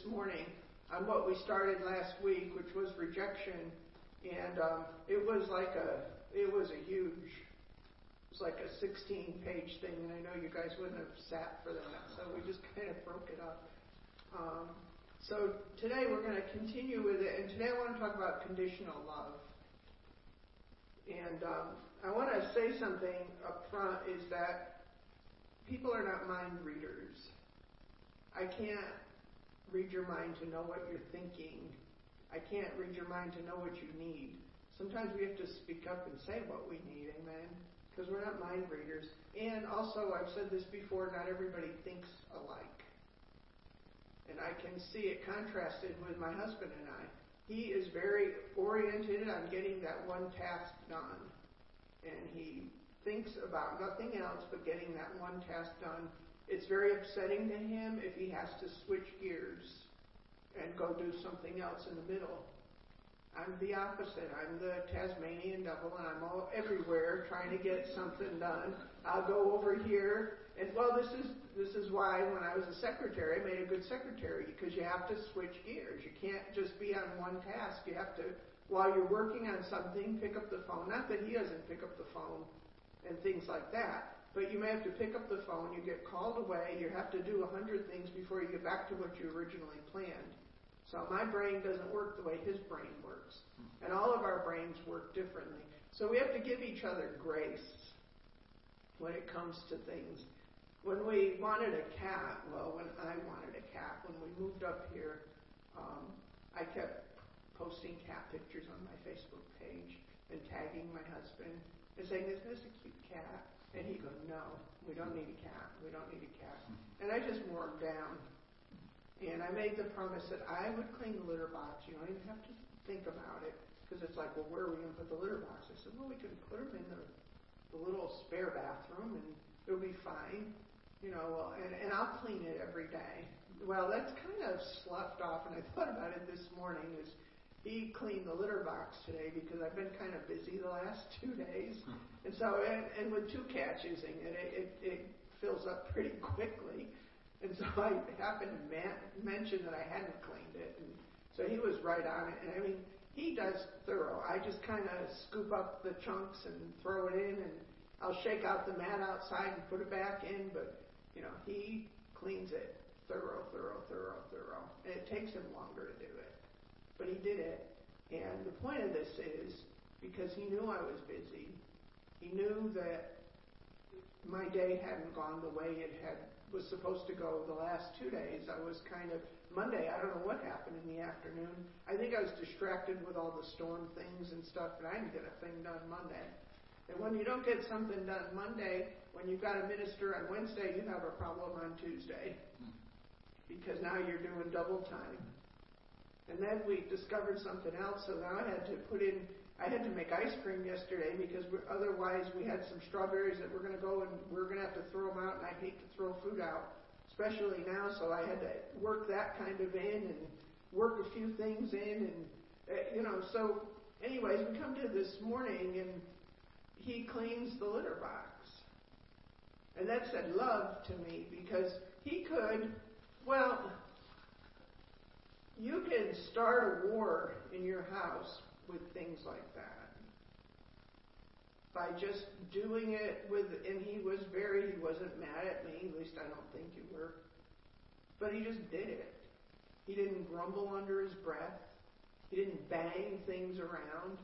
this morning on what we started last week, which was rejection. And um, it was like a, it was a huge, it was like a 16 page thing. And I know you guys wouldn't have sat for that, so we just kind of broke it up. Um, so today we're going to continue with it, and today I want to talk about conditional love. And um, I want to say something up front is that people are not mind readers. I can't read your mind to know what you're thinking. I can't read your mind to know what you need. Sometimes we have to speak up and say what we need, amen? Because we're not mind readers. And also, I've said this before, not everybody thinks alike. And I can see it contrasted with my husband and I. He is very oriented on getting that one task done. And he thinks about nothing else but getting that one task done. It's very upsetting to him if he has to switch gears and go do something else in the middle. I'm the opposite. I'm the Tasmanian devil, and I'm all everywhere trying to get something done. I'll go over here, and well, this is this is why when I was a secretary, I made a good secretary because you have to switch gears. You can't just be on one task. You have to, while you're working on something, pick up the phone. Not that he doesn't pick up the phone and things like that, but you may have to pick up the phone. You get called away. You have to do a hundred things before you get back to what you originally planned. So my brain doesn't work the way his brain works. And all of our brains work differently. So we have to give each other grace when it comes to things. When we wanted a cat, well, when I wanted a cat, when we moved up here, um, I kept posting cat pictures on my Facebook page and tagging my husband and saying, Is this a cute cat? And he'd go, No, we don't need a cat. We don't need a cat. And I just wore him down. And I made the promise that I would clean the litter box. You don't even have to think about it. Because it's like, well, where are we going to put the litter box? I said, well, we can put them in the, the little spare bathroom and it'll be fine. You know, and, and I'll clean it every day. Well, that's kind of sloughed off, and I thought about it this morning. Is he cleaned the litter box today because I've been kind of busy the last two days, hmm. and so and, and with two cats using it, it, it, it fills up pretty quickly. And so I happened to man- mention that I hadn't cleaned it, and so he was right on it. And I mean, he does thorough. I just kind of scoop up the chunks and throw it in, and I'll shake out the mat outside and put it back in. But you know, he cleans it thorough, thorough, thorough, thorough, and it takes him longer to do it, but he did it. And the point of this is because he knew I was busy. He knew that my day hadn't gone the way it had was supposed to go the last two days. I was kind of Monday. I don't know what happened in the afternoon. I think I was distracted with all the storm things and stuff, but I didn't get a thing done Monday. And when you don't get something done Monday, when you've got a minister on Wednesday, you have a problem on Tuesday hmm. because now you're doing double time. And then we discovered something else, so now I had to put in I had to make ice cream yesterday because otherwise we had some strawberries that we're going to go and we're going to have to throw them out, and I hate to throw food out, especially now. So I had to work that kind of in and work a few things in, and uh, you know. So, anyways, we come to this morning and he cleans the litter box, and that said love to me because he could, well. You can start a war in your house with things like that. By just doing it with, and he was very, he wasn't mad at me, at least I don't think you were, but he just did it. He didn't grumble under his breath. He didn't bang things around.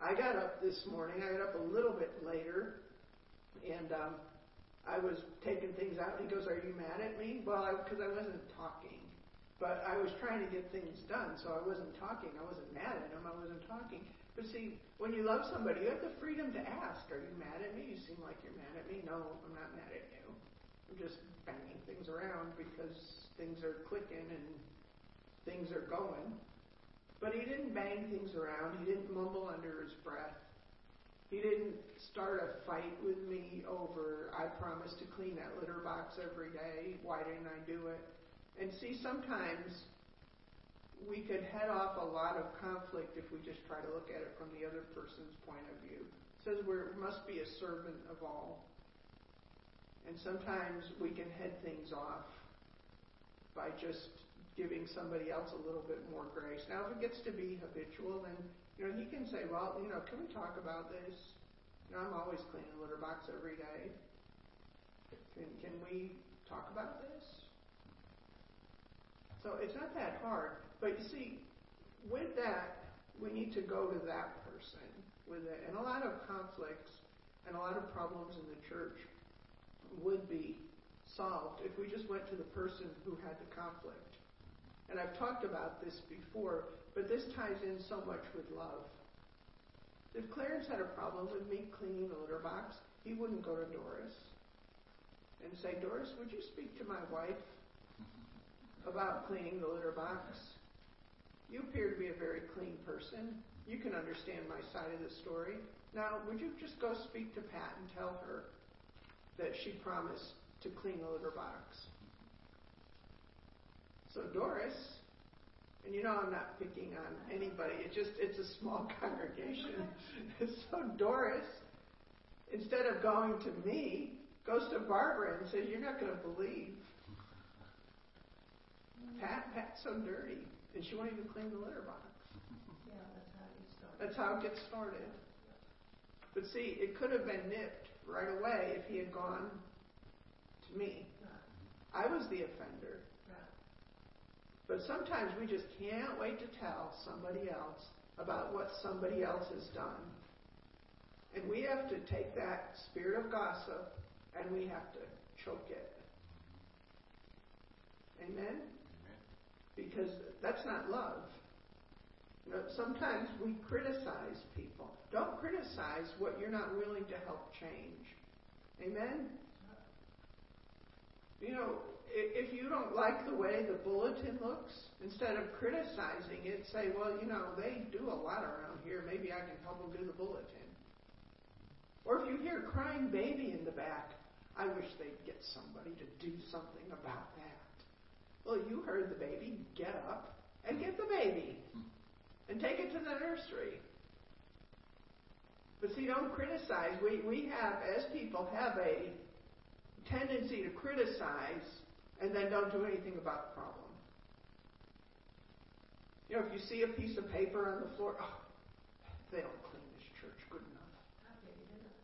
I got up this morning. I got up a little bit later, and um, I was taking things out. And he goes, "Are you mad at me?" Well, because I, I wasn't talking. But I was trying to get things done, so I wasn't talking. I wasn't mad at him. I wasn't talking. But see, when you love somebody, you have the freedom to ask, Are you mad at me? You seem like you're mad at me. No, I'm not mad at you. I'm just banging things around because things are clicking and things are going. But he didn't bang things around. He didn't mumble under his breath. He didn't start a fight with me over, I promised to clean that litter box every day. Why didn't I do it? And see, sometimes we could head off a lot of conflict if we just try to look at it from the other person's point of view. It says we must be a servant of all. And sometimes we can head things off by just giving somebody else a little bit more grace. Now, if it gets to be habitual, then you know he can say, "Well, you know, can we talk about this? You know, I'm always cleaning the litter box every day. Can can we talk about this?" So it's not that hard, but you see, with that, we need to go to that person with it, and a lot of conflicts and a lot of problems in the church would be solved if we just went to the person who had the conflict. And I've talked about this before, but this ties in so much with love. If Clarence had a problem with me cleaning the litter box, he wouldn't go to Doris and say, Doris, would you speak to my wife about cleaning the litter box? You appear to be a very clean person. You can understand my side of the story. Now, would you just go speak to Pat and tell her that she promised to clean the litter box? So Doris, and you know I'm not picking on anybody, it just it's a small congregation. so Doris, instead of going to me, goes to Barbara and says, You're not gonna believe. Pat Pat's so dirty and she won't even clean the litter box. Yeah, that's how you start. That's how it gets started. But see, it could have been nipped right away if he had gone to me. I was the offender. But sometimes we just can't wait to tell somebody else about what somebody else has done. And we have to take that spirit of gossip and we have to choke it. Amen? Because that's not love. You know, sometimes we criticize people. Don't criticize what you're not willing to help change. Amen? You know, if you don't like the way the bulletin looks, instead of criticizing it, say, well, you know, they do a lot around here. Maybe I can help them do the bulletin. Or if you hear crying baby in the back, I wish they'd get somebody to do something about that. Well, you heard the baby. Get up and get the baby and take it to the nursery. But see, don't criticize. We, we have, as people, have a tendency to criticize and then don't do anything about the problem. You know, if you see a piece of paper on the floor, oh, they don't clean this church good enough.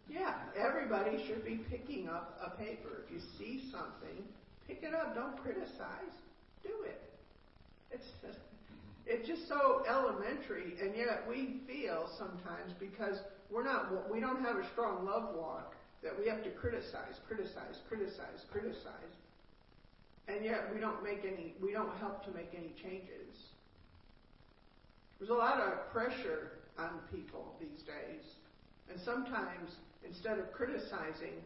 Yeah, everybody should be picking up a paper. If you see something, pick it up. Don't criticize. Do it. It's just, it's just so elementary, and yet we feel sometimes because we're not we don't have a strong love walk that we have to criticize, criticize, criticize, criticize, and yet we don't make any we don't help to make any changes. There's a lot of pressure on people these days, and sometimes instead of criticizing,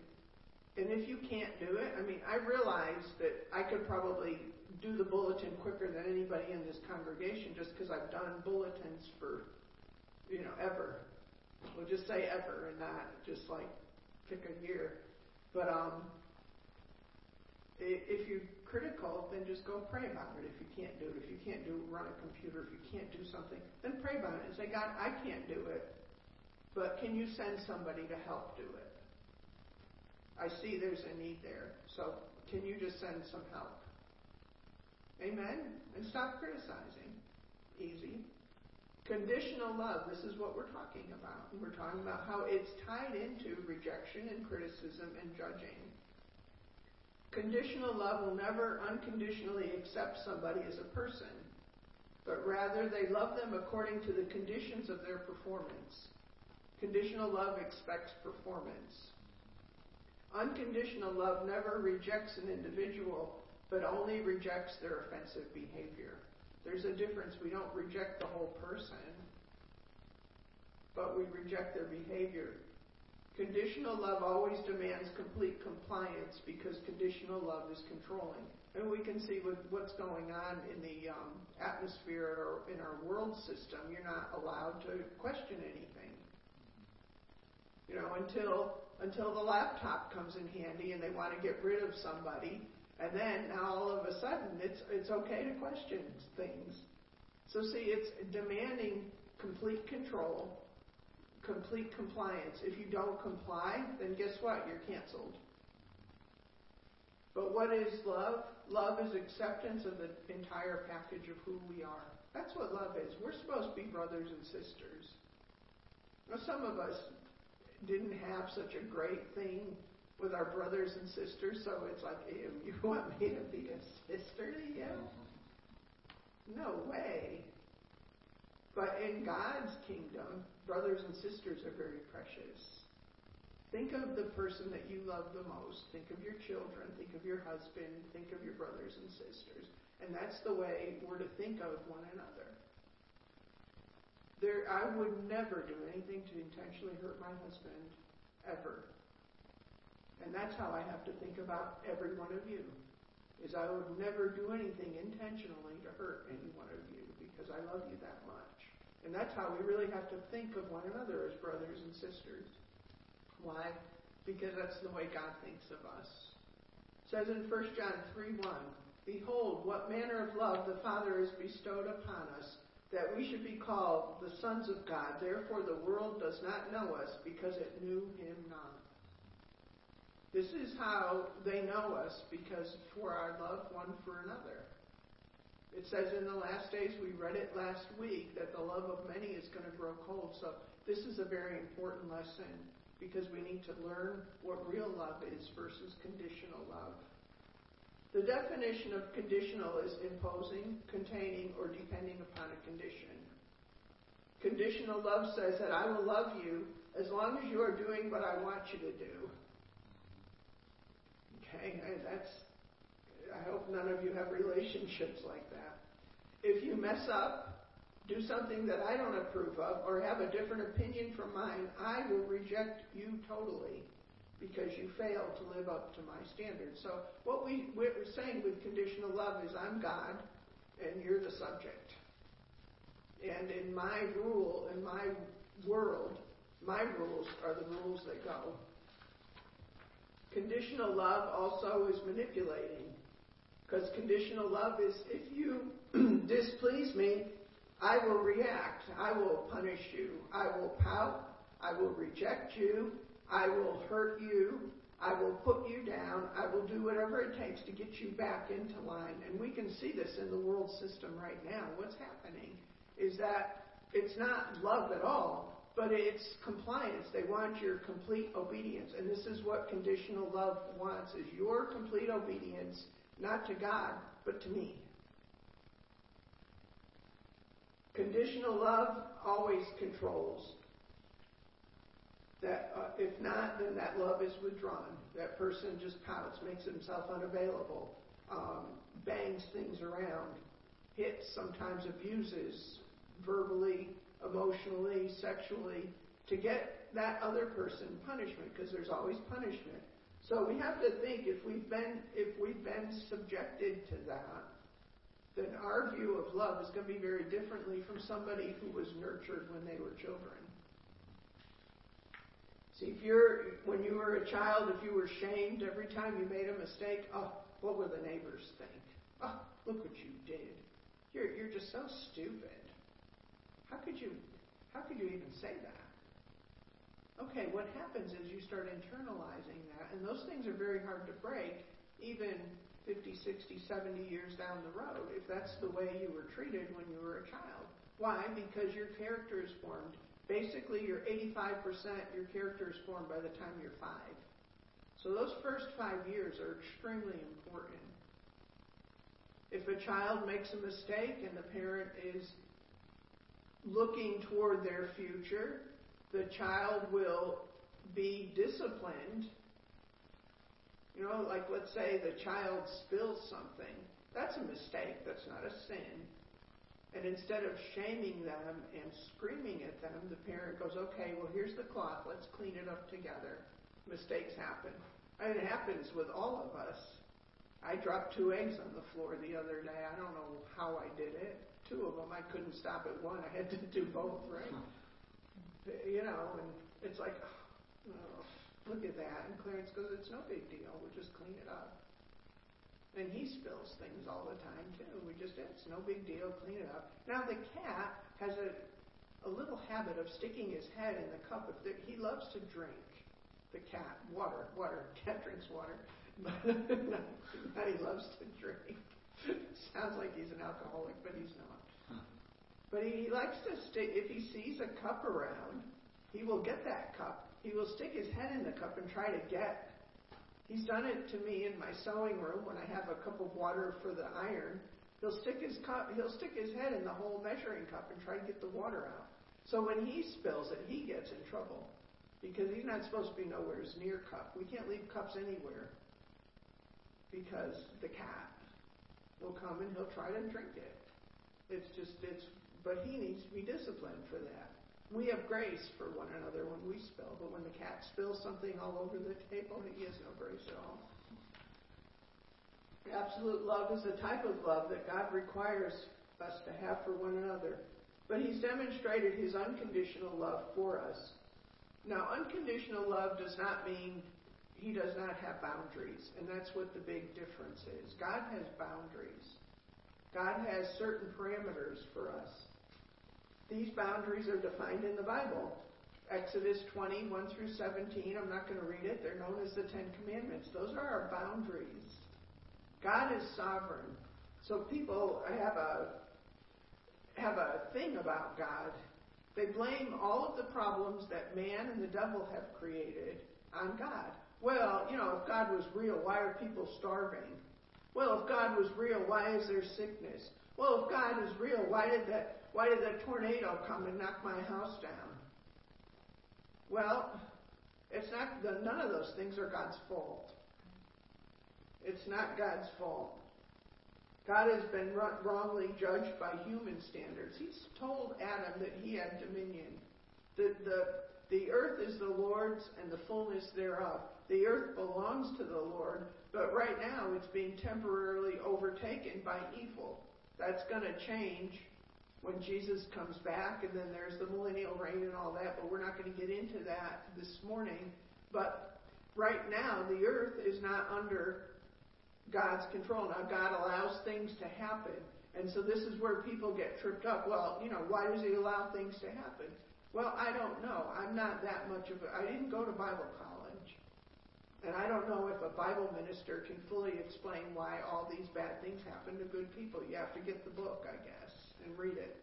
and if you can't do it, I mean, I realize that I could probably do the bulletin quicker than anybody in this congregation just because I've done bulletins for, you know, ever. We'll just say ever and not just like pick a year. But um, if you're critical, then just go pray about it if you can't do it. If you can't do run a computer, if you can't do something, then pray about it and say, God, I can't do it, but can you send somebody to help do it? I see there's a need there, so can you just send some help? Amen? And stop criticizing. Easy. Conditional love, this is what we're talking about. We're talking about how it's tied into rejection and criticism and judging. Conditional love will never unconditionally accept somebody as a person, but rather they love them according to the conditions of their performance. Conditional love expects performance. Unconditional love never rejects an individual, but only rejects their offensive behavior. There's a difference. We don't reject the whole person, but we reject their behavior. Conditional love always demands complete compliance because conditional love is controlling. And we can see with what's going on in the um, atmosphere or in our world system, you're not allowed to question anything. You know, until until the laptop comes in handy and they want to get rid of somebody, and then now all of a sudden it's it's okay to question things. So see, it's demanding complete control, complete compliance. If you don't comply, then guess what? You're canceled. But what is love? Love is acceptance of the entire package of who we are. That's what love is. We're supposed to be brothers and sisters. Now, some of us didn't have such a great thing with our brothers and sisters, so it's like, ew, you want me to be a sister to you? No way. But in God's kingdom, brothers and sisters are very precious. Think of the person that you love the most. Think of your children. Think of your husband. Think of your brothers and sisters. And that's the way we're to think of one another. There, I would never do anything to intentionally hurt my husband, ever. And that's how I have to think about every one of you. Is I would never do anything intentionally to hurt any one of you because I love you that much. And that's how we really have to think of one another as brothers and sisters. Why? Because that's the way God thinks of us. It says in 1 John 3 1, Behold, what manner of love the Father has bestowed upon us, that we should be called the sons of God. Therefore, the world does not know us because it knew him not. This is how they know us because for our love one for another. It says in the last days, we read it last week, that the love of many is going to grow cold. So this is a very important lesson because we need to learn what real love is versus conditional love. The definition of conditional is imposing, containing, or depending upon a condition. Conditional love says that I will love you as long as you are doing what I want you to do. Okay, that's. I hope none of you have relationships like that. If you mess up, do something that I don't approve of, or have a different opinion from mine, I will reject you totally because you failed to live up to my standards. So what we, we're saying with conditional love is I'm God and you're the subject. And in my rule, in my world, my rules are the rules that go. Conditional love also is manipulating. Because conditional love is if you displease me, I will react. I will punish you. I will pout. I will reject you. I will hurt you. I will put you down. I will do whatever it takes to get you back into line. And we can see this in the world system right now. What's happening is that it's not love at all, but it's compliance. They want your complete obedience. And this is what conditional love wants is your complete obedience, not to God, but to me. Conditional love always controls. That uh, if not, then that love is withdrawn. That person just pouts, makes himself unavailable, um, bangs things around, hits, sometimes abuses, verbally, emotionally, sexually, to get that other person punishment, because there's always punishment. So we have to think if we've been if we've been subjected to that, then our view of love is going to be very differently from somebody who was nurtured when they were children. See, if you're when you were a child, if you were shamed every time you made a mistake, oh, what would the neighbors think? Oh, look what you did. You're you're just so stupid. How could you how could you even say that? Okay, what happens is you start internalizing that, and those things are very hard to break, even 50, 60, 70 years down the road, if that's the way you were treated when you were a child. Why? Because your character is formed. Basically, you're 85%, your character is formed by the time you're five. So those first five years are extremely important. If a child makes a mistake and the parent is looking toward their future, the child will be disciplined you know, like let's say the child spills something. That's a mistake. That's not a sin. And instead of shaming them and screaming at them, the parent goes, okay, well, here's the cloth. Let's clean it up together. Mistakes happen. And it happens with all of us. I dropped two eggs on the floor the other day. I don't know how I did it. Two of them, I couldn't stop at one. I had to do both, right? You know, and it's like, oh, look at that. And Clarence goes, it's no big deal. We'll just clean it up. And he spills things all the time too. We just, it's no big deal, clean it up. Now the cat has a, a little habit of sticking his head in the cup. If the, he loves to drink, the cat, water, water, cat drinks water. but he loves to drink. Sounds like he's an alcoholic, but he's not. But he likes to stick, if he sees a cup around, he will get that cup. He will stick his head in the cup and try to get. He's done it to me in my sewing room when I have a cup of water for the iron. He'll stick his cup, he'll stick his head in the whole measuring cup and try to get the water out. So when he spills it, he gets in trouble because he's not supposed to be nowhere near cup. We can't leave cups anywhere because the cat will come and he'll try to drink it. It's just it's but he needs to be disciplined for that. We have grace for one another when we spill, but when the cat spills something all over the table, he has no grace at all. Absolute love is the type of love that God requires us to have for one another. But He's demonstrated His unconditional love for us. Now, unconditional love does not mean He does not have boundaries, and that's what the big difference is. God has boundaries, God has certain parameters for us. These boundaries are defined in the Bible. Exodus 20, 1 through 17. I'm not going to read it. They're known as the Ten Commandments. Those are our boundaries. God is sovereign. So people have a have a thing about God. They blame all of the problems that man and the devil have created on God. Well, you know, if God was real, why are people starving? Well, if God was real, why is there sickness? Well, if God is real, why did that why did that tornado come and knock my house down? Well, it's not none of those things are God's fault. It's not God's fault. God has been wrongly judged by human standards. He's told Adam that he had dominion. The, the, the earth is the Lord's and the fullness thereof. The earth belongs to the Lord, but right now it's being temporarily overtaken by evil. That's going to change when Jesus comes back, and then there's the millennial reign and all that, but we're not going to get into that this morning. But right now, the earth is not under God's control. Now, God allows things to happen. And so this is where people get tripped up. Well, you know, why does He allow things to happen? Well, I don't know. I'm not that much of a. I didn't go to Bible college. And I don't know if a Bible minister can fully explain why all these bad things happen to good people. You have to get the book, I guess, and read it.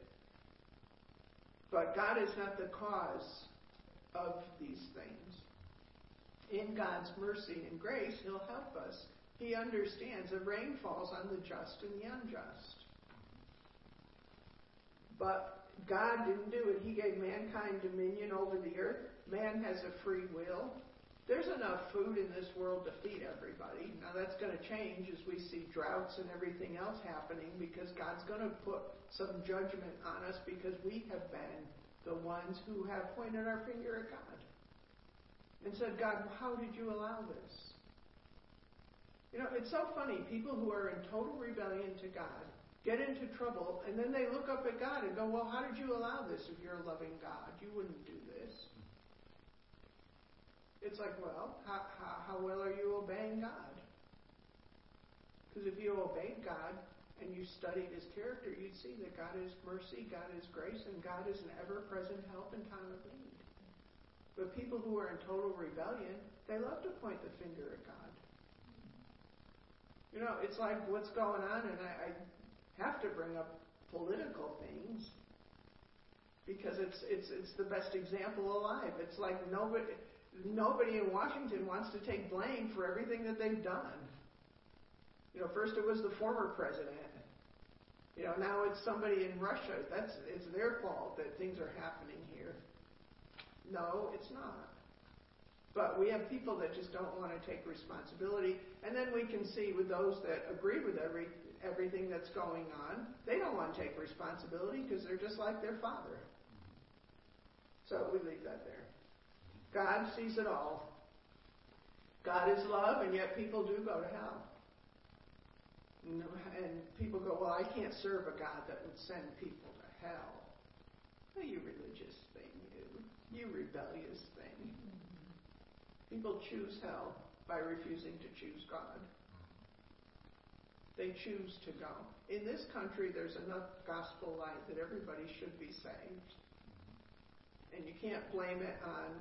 But God is not the cause of these things. In God's mercy and grace, He'll help us he understands the rain falls on the just and the unjust. But God didn't do it. He gave mankind dominion over the earth. Man has a free will. There's enough food in this world to feed everybody. Now that's going to change as we see droughts and everything else happening because God's going to put some judgment on us because we have been the ones who have pointed our finger at God and said, God, how did you allow this? You know, it's so funny. People who are in total rebellion to God get into trouble, and then they look up at God and go, Well, how did you allow this if you're a loving God? You wouldn't do this. It's like, Well, how, how, how well are you obeying God? Because if you obeyed God and you studied His character, you'd see that God is mercy, God is grace, and God is an ever present help in time of need. But people who are in total rebellion, they love to point the finger at God. You know, it's like what's going on, and I, I have to bring up political things because it's it's it's the best example alive. It's like nobody nobody in Washington wants to take blame for everything that they've done. You know, first it was the former president. You know, now it's somebody in Russia. That's it's their fault that things are happening here. No, it's not. But we have people that just don't want to take responsibility. And then we can see with those that agree with every everything that's going on, they don't want to take responsibility because they're just like their father. So we leave that there. God sees it all. God is love, and yet people do go to hell. And people go, well, I can't serve a God that would send people to hell. Well, you religious thing, you. You rebellious thing. People choose hell by refusing to choose God. They choose to go. In this country, there's enough gospel light that everybody should be saved. And you can't blame it on,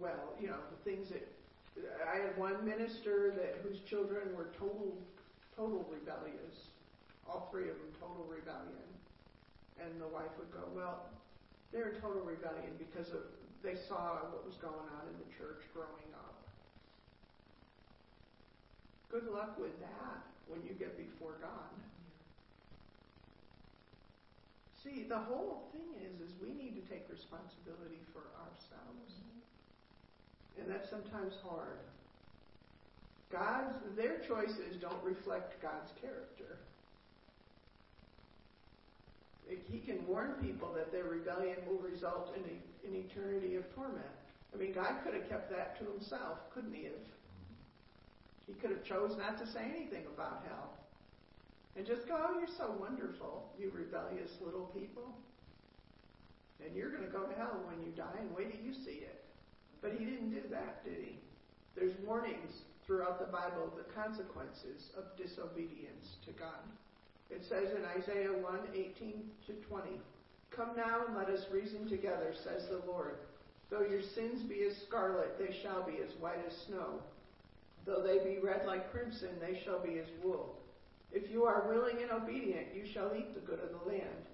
well, you know, the things that I had one minister that whose children were total, total rebellious. All three of them total rebellion. And the wife would go, well, they're in total rebellion because of they saw what was going on in the church growing up. Good luck with that when you get before God. See, the whole thing is, is we need to take responsibility for ourselves. And that's sometimes hard. God's, their choices don't reflect God's character. He can warn people that their rebellion will result in an eternity of torment. I mean, God could have kept that to himself, couldn't he have? He could have chose not to say anything about hell. And just go, oh, you're so wonderful, you rebellious little people. And you're going to go to hell when you die, and wait till you see it. But he didn't do that, did he? There's warnings throughout the Bible of the consequences of disobedience to God. It says in Isaiah 1 18 to 20, Come now and let us reason together, says the Lord. Though your sins be as scarlet, they shall be as white as snow. Though they be red like crimson, they shall be as wool. If you are willing and obedient, you shall eat the good of the land.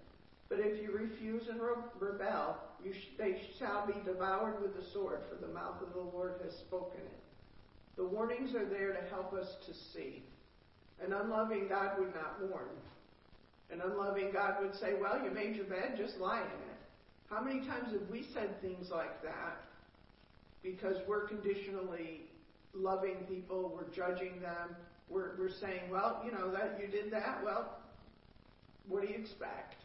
But if you refuse and rebel, sh- they shall be devoured with the sword, for the mouth of the Lord has spoken it. The warnings are there to help us to see. An unloving God would not warn. An unloving God would say, Well, you made your bed, just lie in it. How many times have we said things like that because we're conditionally loving people, we're judging them, we're, we're saying, well, you know, that you did that, well, what do you expect?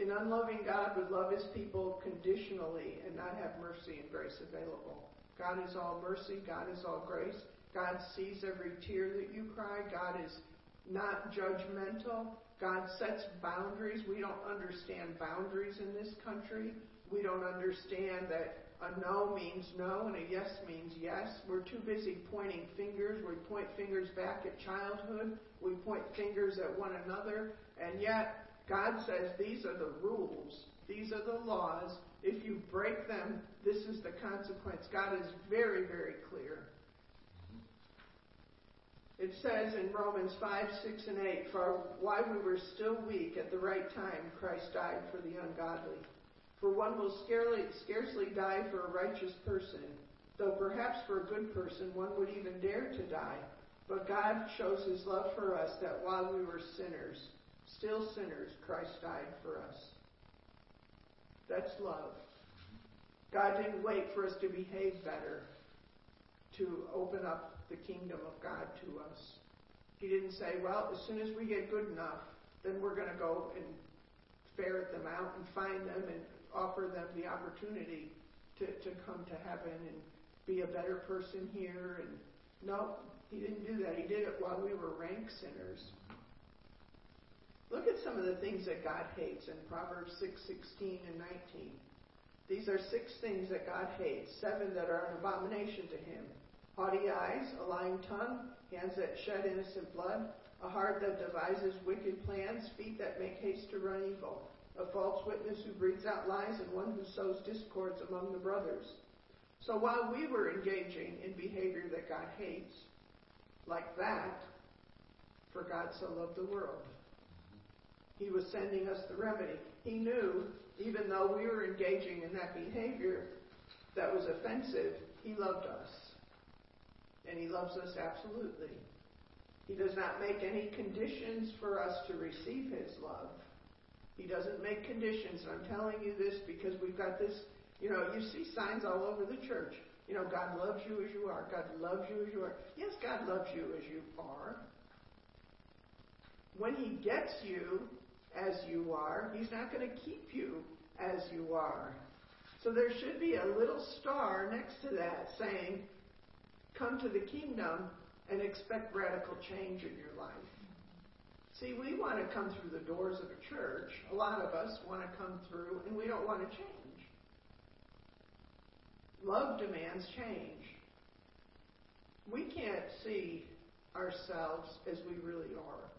An unloving God would love his people conditionally and not have mercy and grace available. God is all mercy, God is all grace. God sees every tear that you cry. God is not judgmental. God sets boundaries. We don't understand boundaries in this country. We don't understand that a no means no and a yes means yes. We're too busy pointing fingers. We point fingers back at childhood. We point fingers at one another. And yet, God says these are the rules. These are the laws. If you break them, this is the consequence. God is very, very clear. It says in Romans 5, 6, and 8, For while we were still weak at the right time, Christ died for the ungodly. For one will scarcely, scarcely die for a righteous person, though perhaps for a good person one would even dare to die. But God shows his love for us that while we were sinners, still sinners, Christ died for us. That's love. God didn't wait for us to behave better to open up the kingdom of God to us. He didn't say, well, as soon as we get good enough, then we're going to go and ferret them out and find them and offer them the opportunity to, to come to heaven and be a better person here. And no, he didn't do that. He did it while we were rank sinners. Look at some of the things that God hates in Proverbs 6, 16, and 19. These are six things that God hates, seven that are an abomination to him. Haughty eyes, a lying tongue, hands that shed innocent blood, a heart that devises wicked plans, feet that make haste to run evil, a false witness who breathes out lies, and one who sows discords among the brothers. So while we were engaging in behavior that God hates, like that, for God so loved the world, He was sending us the remedy. He knew, even though we were engaging in that behavior that was offensive, He loved us. And He loves us absolutely. He does not make any conditions for us to receive His love. He doesn't make conditions. I'm telling you this because we've got this, you know, you see signs all over the church. You know, God loves you as you are. God loves you as you are. Yes, God loves you as you are. When He gets you as you are, He's not going to keep you as you are. So there should be a little star next to that saying, Come to the kingdom and expect radical change in your life. See, we want to come through the doors of a church. A lot of us want to come through and we don't want to change. Love demands change. We can't see ourselves as we really are.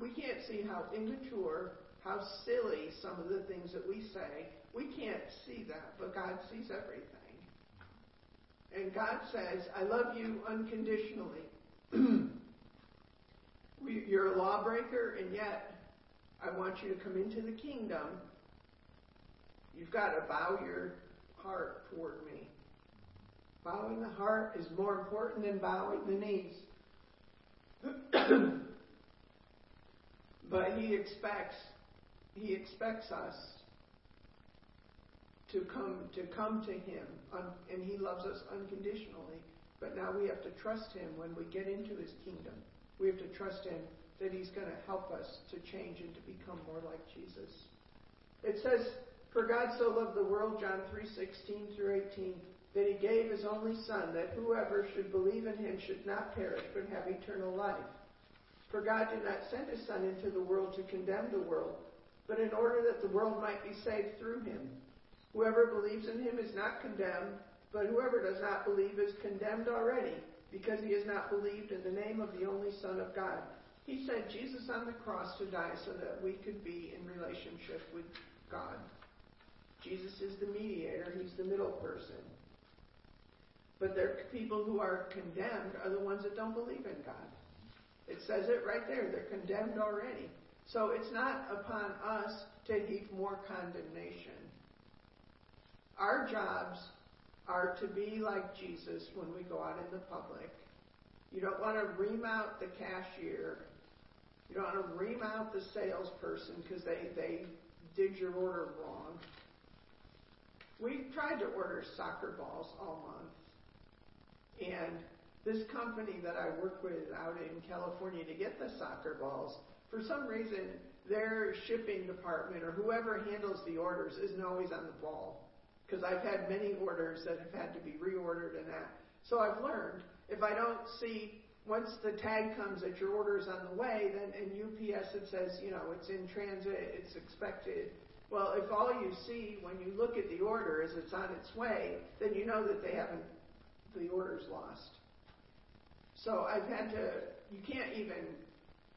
We can't see how immature, how silly some of the things that we say. We can't see that, but God sees everything. And God says, I love you unconditionally. You're a lawbreaker, and yet I want you to come into the kingdom. You've got to bow your heart toward me. Bowing the heart is more important than bowing the knees. but he expects he expects us to come to come to him and he loves us unconditionally. But now we have to trust him when we get into his kingdom. We have to trust him that he's going to help us to change and to become more like jesus. It says for god so loved the world john 3:16 through 18 that he gave his only son that whoever should believe in him should not perish but have eternal life for god did not send his son into the world to condemn the world but in order that the world might be saved through him Whoever believes in him is not condemned, but whoever does not believe is condemned already, because he has not believed in the name of the only Son of God. He sent Jesus on the cross to die so that we could be in relationship with God. Jesus is the mediator, he's the middle person. But the people who are condemned are the ones that don't believe in God. It says it right there. They're condemned already. So it's not upon us to heap more condemnation. Our jobs are to be like Jesus when we go out in the public. You don't want to ream out the cashier. You don't want to ream out the salesperson because they, they did your order wrong. We've tried to order soccer balls all month. And this company that I work with out in California to get the soccer balls, for some reason, their shipping department or whoever handles the orders isn't always on the ball because I've had many orders that have had to be reordered and that. So I've learned if I don't see once the tag comes that your order is on the way, then in UPS it says, you know, it's in transit, it's expected. Well, if all you see when you look at the order is it's on its way, then you know that they haven't, the order's lost. So I've had to, you can't even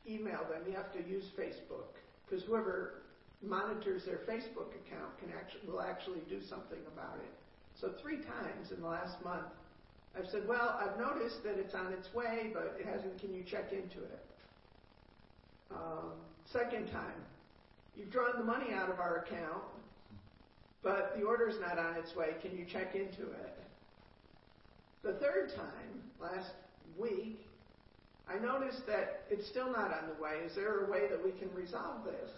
email them, you have to use Facebook. Because whoever monitors their Facebook account can actually will actually do something about it. So three times in the last month, I've said, well, I've noticed that it's on its way, but it hasn't. Can you check into it? Um, second time, you've drawn the money out of our account, but the order's not on its way. Can you check into it? The third time, last week, I noticed that it's still not on the way. Is there a way that we can resolve this?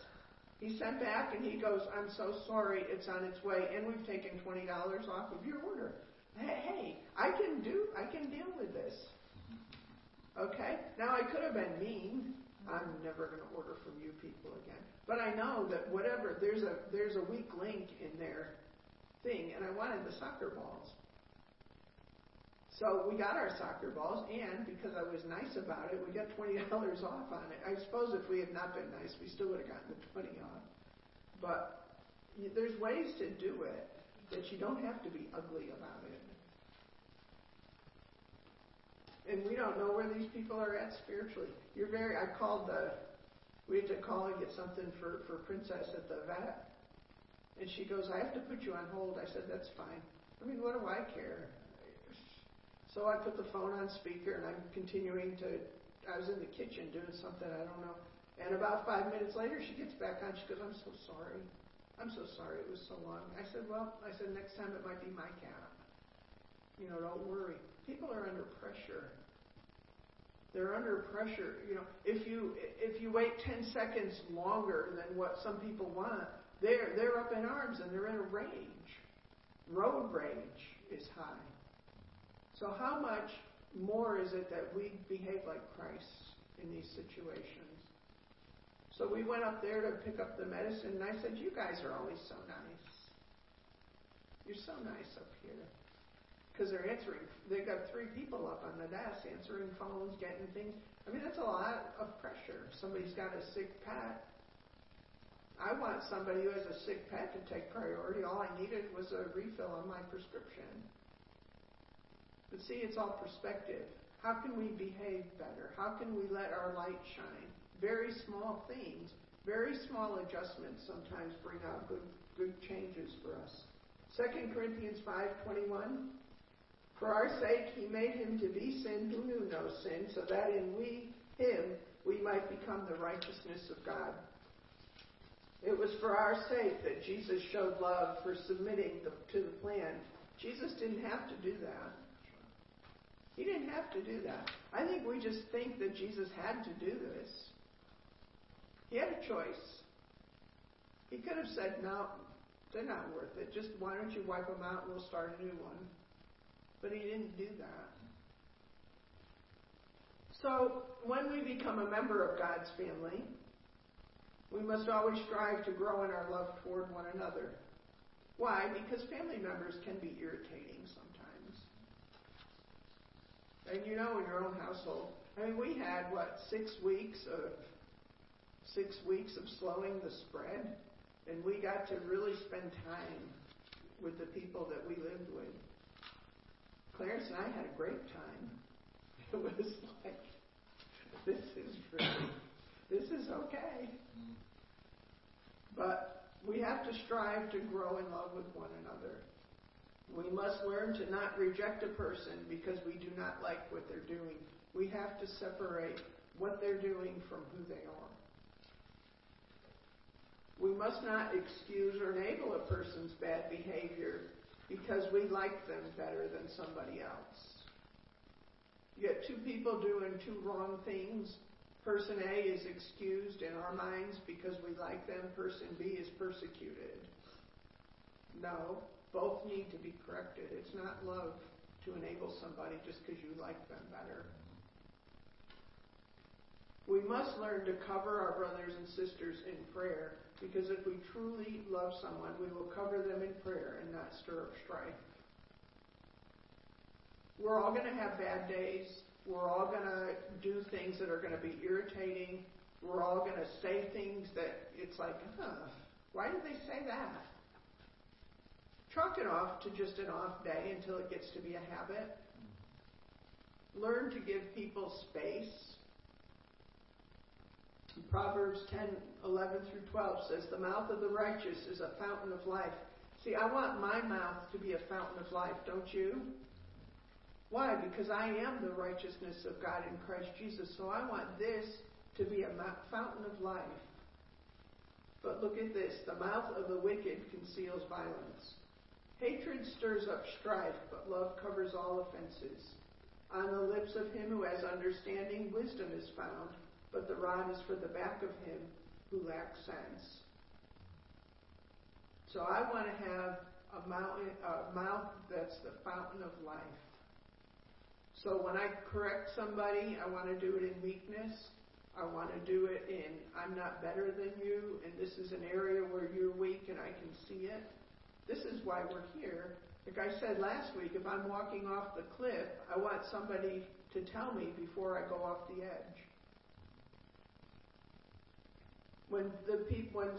He sent back and he goes, I'm so sorry, it's on its way, and we've taken $20 off of your order. Hey, hey, I can do, I can deal with this. Okay? Now I could have been mean. I'm never going to order from you people again. But I know that whatever, there's a, there's a weak link in their thing, and I wanted the soccer balls. So we got our soccer balls, and because I was nice about it, we got twenty dollars off on it. I suppose if we had not been nice, we still would have gotten the twenty off. But there's ways to do it that you don't have to be ugly about it. And we don't know where these people are at spiritually. You're very. I called the. We had to call and get something for for Princess at the vet, and she goes, "I have to put you on hold." I said, "That's fine." I mean, what do I care? So I put the phone on speaker and I'm continuing to, I was in the kitchen doing something, I don't know. And about five minutes later, she gets back on. She goes, I'm so sorry. I'm so sorry it was so long. I said, Well, I said, next time it might be my cat. You know, don't worry. People are under pressure. They're under pressure. You know, if you if you wait ten seconds longer than what some people want, they're they're up in arms and they're in a rage. Road rage is high. So, how much more is it that we behave like Christ in these situations? So, we went up there to pick up the medicine, and I said, You guys are always so nice. You're so nice up here. Because they're answering, they've got three people up on the desk answering phones, getting things. I mean, that's a lot of pressure. Somebody's got a sick pet. I want somebody who has a sick pet to take priority. All I needed was a refill on my prescription. But see, it's all perspective. How can we behave better? How can we let our light shine? Very small things, very small adjustments sometimes bring out good, good changes for us. 2 Corinthians 5.21 For our sake, he made him to be sin who knew no sin, so that in we, him, we might become the righteousness of God. It was for our sake that Jesus showed love for submitting the, to the plan. Jesus didn't have to do that. He didn't have to do that. I think we just think that Jesus had to do this. He had a choice. He could have said, No, they're not worth it. Just why don't you wipe them out and we'll start a new one? But he didn't do that. So, when we become a member of God's family, we must always strive to grow in our love toward one another. Why? Because family members can be irritating sometimes. And you know, in your own household, I mean, we had what six weeks of six weeks of slowing the spread, and we got to really spend time with the people that we lived with. Clarence and I had a great time. It was like, this is really, this is okay. Mm-hmm. But we have to strive to grow in love with one another. We must learn to not reject a person because we do not like what they're doing. We have to separate what they're doing from who they are. We must not excuse or enable a person's bad behavior because we like them better than somebody else. You get two people doing two wrong things. Person A is excused in our minds because we like them. Person B is persecuted. No, both need to be corrected. It's not love to enable somebody just because you like them better. We must learn to cover our brothers and sisters in prayer because if we truly love someone, we will cover them in prayer and not stir up strife. We're all going to have bad days. We're all going to do things that are going to be irritating. We're all going to say things that it's like, huh, why did they say that? Chalk it off to just an off day until it gets to be a habit. Learn to give people space. Proverbs 10, 11 through 12 says, The mouth of the righteous is a fountain of life. See, I want my mouth to be a fountain of life, don't you? Why? Because I am the righteousness of God in Christ Jesus. So I want this to be a fountain of life. But look at this the mouth of the wicked conceals violence. Hatred stirs up strife, but love covers all offenses. On the lips of him who has understanding, wisdom is found, but the rod is for the back of him who lacks sense. So I want to have a, mouth that's the fountain of life. So when I correct somebody, I want to do it in weakness. I want to do it in, I'm not better than you, and this is an area where you're weak and I can see it. This is why we're here. Like I said last week, if I'm walking off the cliff, I want somebody to tell me before I go off the edge. When the pe- when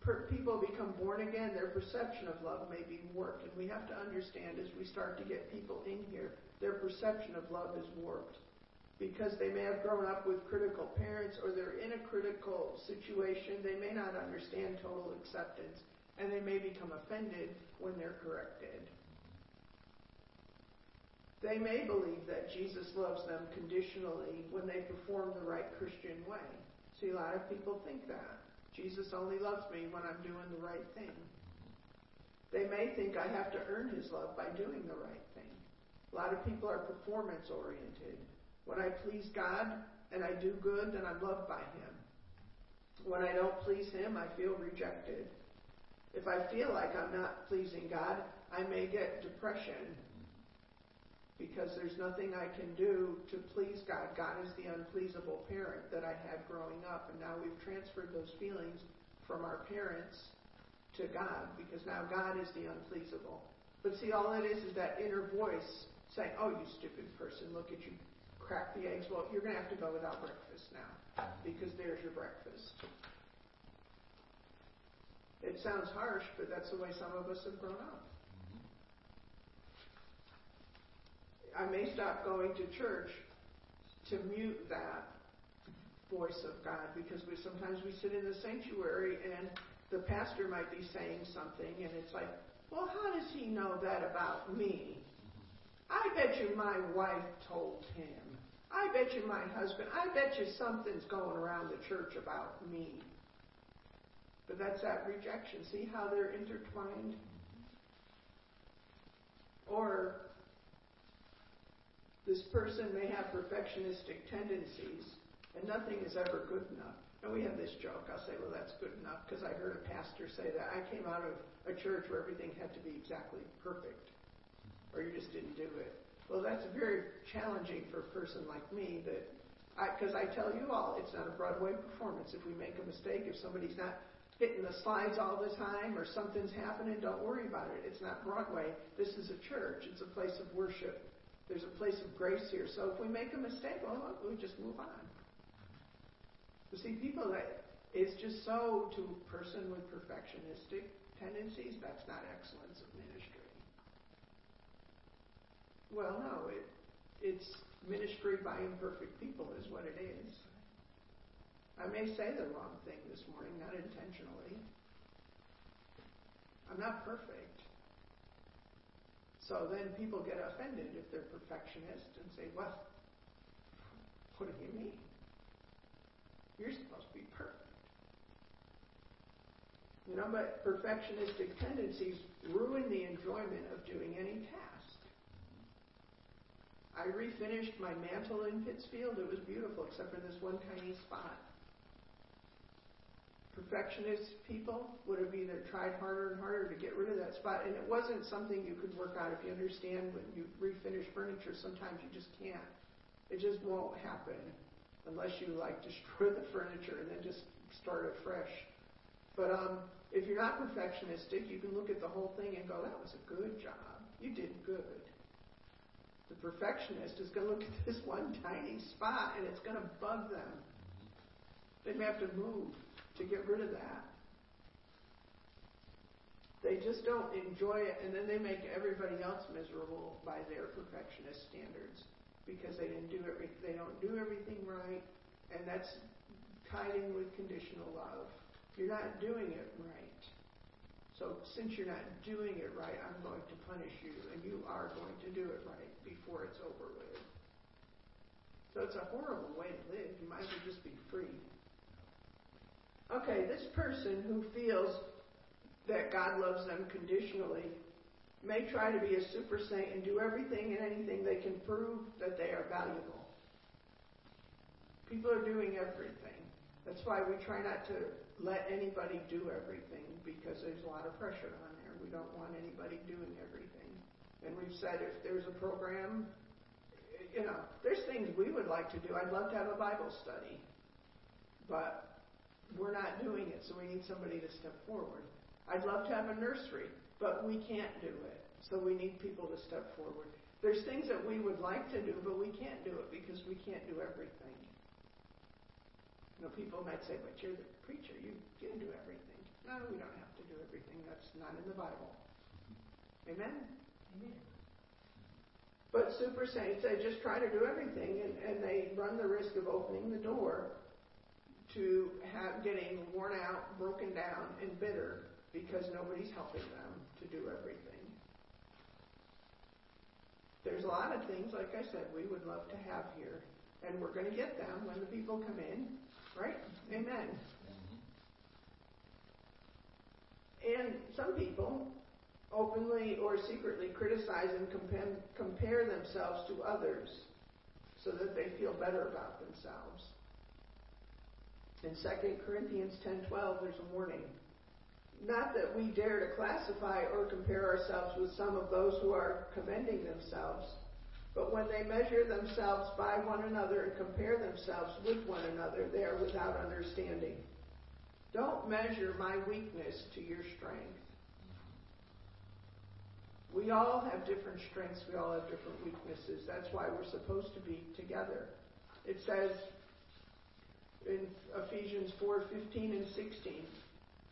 per- people become born again, their perception of love may be warped, and we have to understand as we start to get people in here, their perception of love is warped because they may have grown up with critical parents or they're in a critical situation. They may not understand total acceptance and they may become offended when they're corrected. They may believe that Jesus loves them conditionally when they perform the right Christian way. See, a lot of people think that. Jesus only loves me when I'm doing the right thing. They may think I have to earn his love by doing the right thing. A lot of people are performance oriented. When I please God and I do good, then I'm loved by him. When I don't please him, I feel rejected. If I feel like I'm not pleasing God, I may get depression because there's nothing I can do to please God. God is the unpleasable parent that I had growing up, and now we've transferred those feelings from our parents to God because now God is the unpleasable. But see, all it is is that inner voice saying, Oh, you stupid person, look at you crack the eggs. Well, you're going to have to go without breakfast now because there's your breakfast. It sounds harsh, but that's the way some of us have grown up. I may stop going to church to mute that voice of God because we sometimes we sit in the sanctuary and the pastor might be saying something and it's like, well, how does he know that about me? I bet you my wife told him. I bet you my husband. I bet you something's going around the church about me. But that's that rejection. See how they're intertwined? Or this person may have perfectionistic tendencies, and nothing is ever good enough. And we have this joke. I'll say, well, that's good enough because I heard a pastor say that I came out of a church where everything had to be exactly perfect, or you just didn't do it. Well, that's very challenging for a person like me that, because I, I tell you all, it's not a Broadway performance. If we make a mistake, if somebody's not hitting the slides all the time or something's happening, don't worry about it. It's not Broadway. This is a church. It's a place of worship. There's a place of grace here. So if we make a mistake, well, we just move on. You see, people that it's just so to a person with perfectionistic tendencies, that's not excellence of ministry. Well, no, it it's ministry by imperfect people is what it is. I may say the wrong thing this morning, not intentionally. I'm not perfect. So then people get offended if they're perfectionist and say, well, what do you mean? You're supposed to be perfect. You know, but perfectionistic tendencies ruin the enjoyment of doing any task. I refinished my mantle in Pittsfield. It was beautiful, except for this one tiny spot. Perfectionist people would have either tried harder and harder to get rid of that spot, and it wasn't something you could work out. If you understand when you refinish furniture, sometimes you just can't. It just won't happen unless you like destroy the furniture and then just start afresh. But um, if you're not perfectionistic, you can look at the whole thing and go, that was a good job. You did good. The perfectionist is going to look at this one tiny spot and it's going to bug them. They may have to move to get rid of that. They just don't enjoy it, and then they make everybody else miserable by their perfectionist standards because they didn't do every, they don't do everything right, and that's tied in with conditional love. You're not doing it right. So since you're not doing it right, I'm going to punish you, and you are going to do it right before it's over with. So it's a horrible way to live. You might as well just be free. Okay, this person who feels that God loves them conditionally may try to be a super saint and do everything and anything they can prove that they are valuable. People are doing everything. That's why we try not to let anybody do everything because there's a lot of pressure on there. We don't want anybody doing everything. And we've said if there's a program, you know, there's things we would like to do. I'd love to have a Bible study. But we're not doing it, so we need somebody to step forward. I'd love to have a nursery but we can't do it. So we need people to step forward. There's things that we would like to do, but we can't do it because we can't do everything. You know, people might say, but you're the preacher, you can do everything. No, we don't have to do everything. That's not in the Bible. Amen? Amen. But super saints, they just try to do everything, and, and they run the risk of opening the door to have getting worn out, broken down, and bitter because nobody's helping them to do everything. There's a lot of things, like I said, we would love to have here, and we're going to get them when the people come in, right? Amen. And some people openly or secretly criticize and compare themselves to others so that they feel better about themselves. In 2 Corinthians 10:12 there's a warning. Not that we dare to classify or compare ourselves with some of those who are commending themselves, but when they measure themselves by one another and compare themselves with one another, they are without understanding. Don't measure my weakness to your strength. We all have different strengths, we all have different weaknesses. That's why we're supposed to be together. It says in Ephesians 4 15 and 16.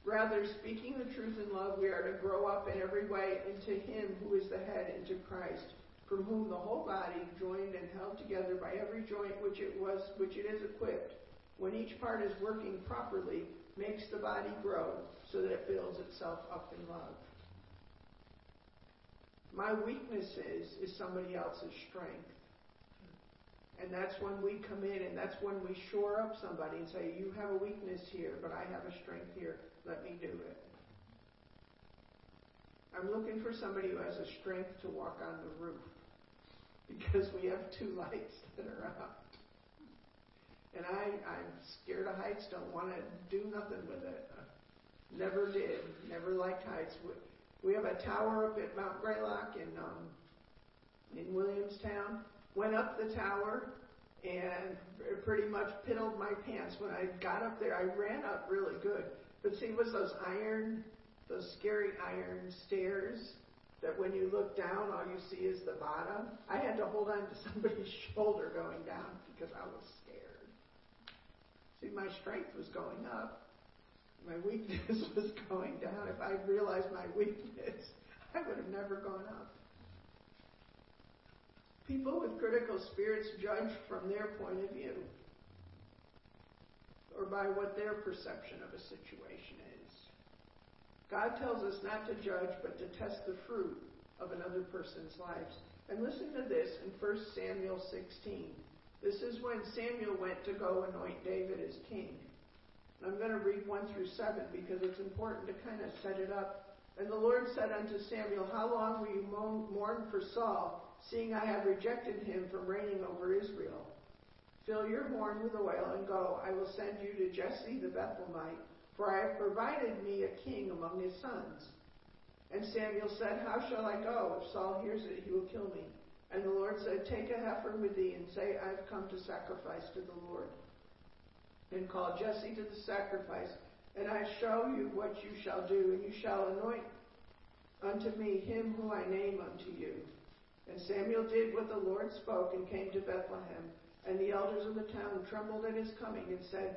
Rather, speaking the truth in love, we are to grow up in every way into Him who is the head, into Christ, from whom the whole body, joined and held together by every joint which it was, which it is equipped, when each part is working properly, makes the body grow so that it builds itself up in love. My weakness is, is somebody else's strength. And that's when we come in and that's when we shore up somebody and say, You have a weakness here, but I have a strength here. Let me do it. I'm looking for somebody who has a strength to walk on the roof because we have two lights that are out. And I, I'm scared of heights, don't want to do nothing with it. Never did. Never liked heights. We, we have a tower up at Mount Greylock in, um, in Williamstown. Went up the tower and pretty much piddled my pants. When I got up there, I ran up really good. But see, it was those iron those scary iron stairs that when you look down, all you see is the bottom. I had to hold on to somebody's shoulder going down because I was scared. See, my strength was going up. My weakness was going down. If I realized my weakness, I would have never gone up. People with critical spirits judge from their point of view or by what their perception of a situation is. God tells us not to judge, but to test the fruit of another person's lives. And listen to this in 1 Samuel 16. This is when Samuel went to go anoint David as king. I'm going to read 1 through 7 because it's important to kind of set it up. And the Lord said unto Samuel, How long will you mourn for Saul, seeing I have rejected him from reigning over Israel? Fill your horn with oil and go. I will send you to Jesse the Bethlehemite for I have provided me a king among his sons. And Samuel said, How shall I go? If Saul hears it, he will kill me. And the Lord said, Take a heifer with thee, and say, I have come to sacrifice to the Lord. And call Jesse to the sacrifice, and I show you what you shall do, and you shall anoint unto me him who I name unto you. And Samuel did what the Lord spoke, and came to Bethlehem. And the elders of the town trembled at his coming, and said,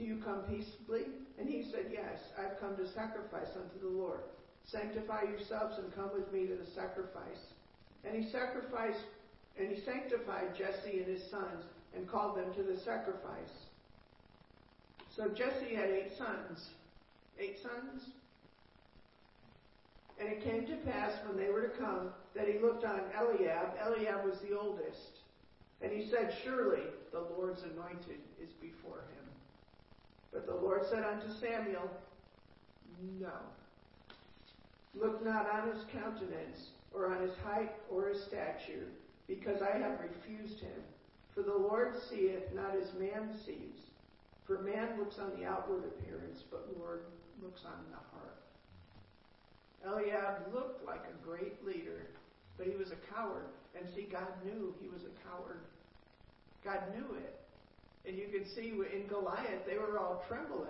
do you come peaceably? And he said, Yes, I've come to sacrifice unto the Lord. Sanctify yourselves and come with me to the sacrifice. And he sacrificed, and he sanctified Jesse and his sons and called them to the sacrifice. So Jesse had eight sons. Eight sons? And it came to pass when they were to come that he looked on Eliab. Eliab was the oldest. And he said, Surely the Lord's anointed is before him. But the Lord said unto Samuel, No. Look not on his countenance, or on his height, or his stature, because I have refused him. For the Lord seeth not as man sees. For man looks on the outward appearance, but the Lord looks on the heart. Eliab looked like a great leader, but he was a coward. And see, God knew he was a coward. God knew it. And you can see in Goliath, they were all trembling.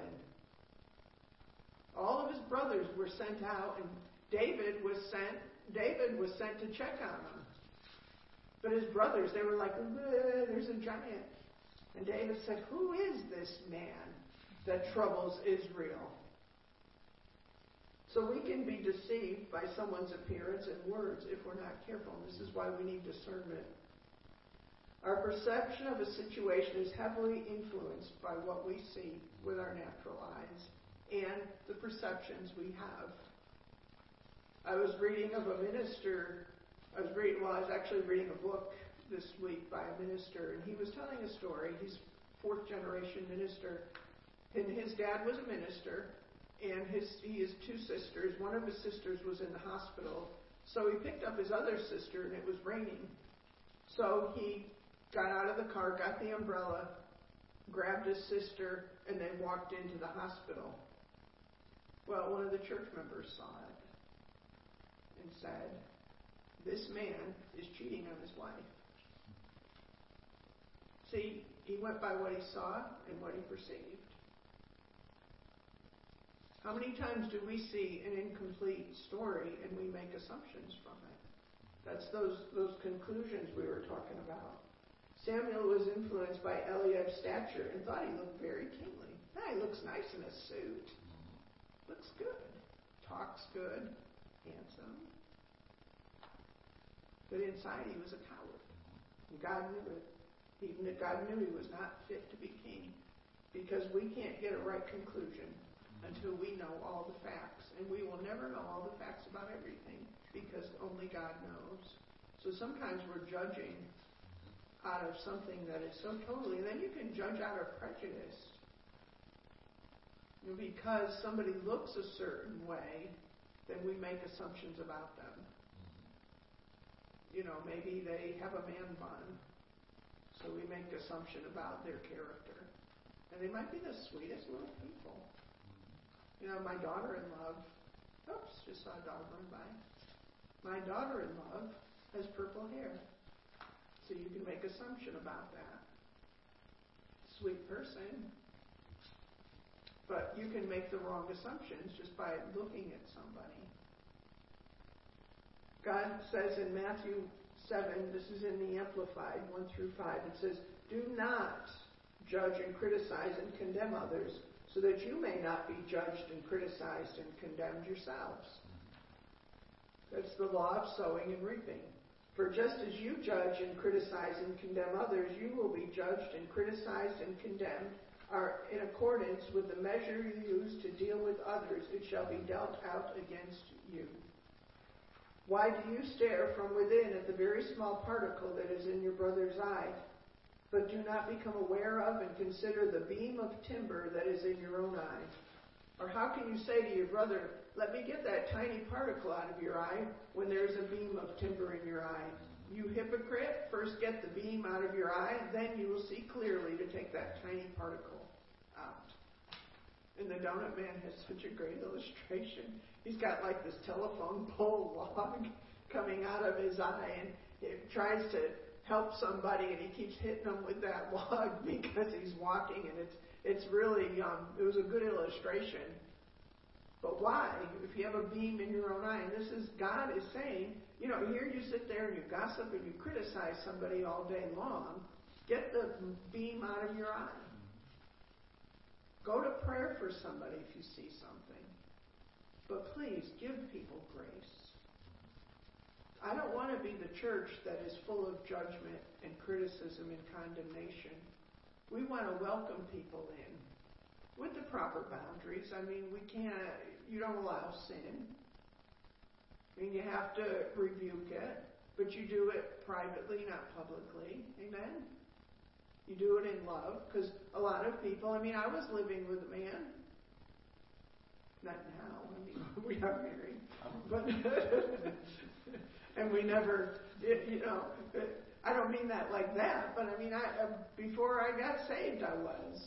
All of his brothers were sent out, and David was sent. David was sent to check on them. But his brothers, they were like, "There's a giant." And David said, "Who is this man that troubles Israel?" So we can be deceived by someone's appearance and words if we're not careful. And This is why we need discernment. Our perception of a situation is heavily influenced by what we see with our natural eyes and the perceptions we have. I was reading of a minister, I was reading, well, I was actually reading a book this week by a minister, and he was telling a story. He's fourth generation minister, and his dad was a minister, and his he has two sisters. One of his sisters was in the hospital, so he picked up his other sister, and it was raining. So he got out of the car, got the umbrella, grabbed his sister, and they walked into the hospital. Well, one of the church members saw it and said, This man is cheating on his wife. See, he went by what he saw and what he perceived. How many times do we see an incomplete story and we make assumptions from it? That's those, those conclusions we were talking about. Samuel was influenced by Eliab's stature and thought he looked very kingly. Ah, he looks nice in a suit. Looks good. Talks good. Handsome. But inside he was a coward. And God knew it. Even if God knew he was not fit to be king. Because we can't get a right conclusion until we know all the facts. And we will never know all the facts about everything because only God knows. So sometimes we're judging out of something that is so totally, and then you can judge out of prejudice. Because somebody looks a certain way, then we make assumptions about them. You know, maybe they have a man bun, so we make assumption about their character. And they might be the sweetest little people. You know, my daughter-in-law, oops, just saw a dog run by. My daughter-in-law has purple hair. So you can make assumption about that. Sweet person. But you can make the wrong assumptions just by looking at somebody. God says in Matthew 7, this is in the Amplified 1 through 5, it says, Do not judge and criticize and condemn others, so that you may not be judged and criticized and condemned yourselves. That's the law of sowing and reaping. For just as you judge and criticize and condemn others, you will be judged and criticized and condemned. Are in accordance with the measure you use to deal with others, it shall be dealt out against you. Why do you stare from within at the very small particle that is in your brother's eye, but do not become aware of and consider the beam of timber that is in your own eye? Or how can you say to your brother, let me get that tiny particle out of your eye when there's a beam of timber in your eye. You hypocrite, first get the beam out of your eye, then you will see clearly to take that tiny particle out. And the donut man has such a great illustration. He's got like this telephone pole log coming out of his eye, and it tries to help somebody, and he keeps hitting them with that log because he's walking, and it's it's really um, it was a good illustration but why? If you have a beam in your own eye, and this is God is saying, you know, here you sit there and you gossip and you criticize somebody all day long. Get the beam out of your eye. Go to prayer for somebody if you see something. But please give people grace. I don't want to be the church that is full of judgment and criticism and condemnation. We want to welcome people in with the proper boundaries. I mean, we can't, you don't allow sin. I mean, you have to rebuke it, but you do it privately, not publicly. Amen? You do it in love, because a lot of people, I mean, I was living with a man. Not now, I mean, we are married. But, and we never, you know, I don't mean that like that, but I mean, I, uh, before I got saved, I was.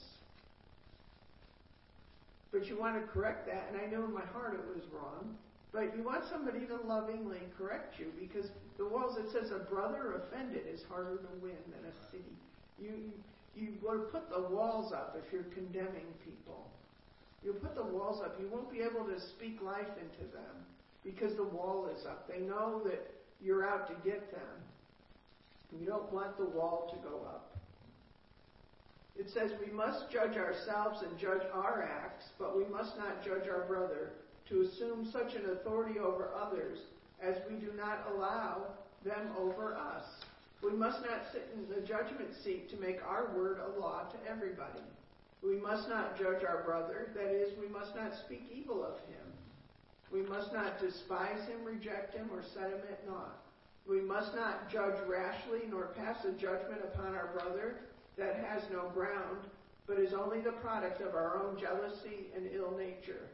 But you want to correct that, and I know in my heart it was wrong. But you want somebody to lovingly correct you because the walls, it says a brother offended is harder to win than a city. You, you will put the walls up if you're condemning people. You put the walls up. You won't be able to speak life into them because the wall is up. They know that you're out to get them. You don't want the wall to go up. It says we must judge ourselves and judge our acts, but we must not judge our brother to assume such an authority over others as we do not allow them over us. We must not sit in the judgment seat to make our word a law to everybody. We must not judge our brother, that is, we must not speak evil of him. We must not despise him, reject him, or set him at naught. We must not judge rashly nor pass a judgment upon our brother that has no ground, but is only the product of our own jealousy and ill nature.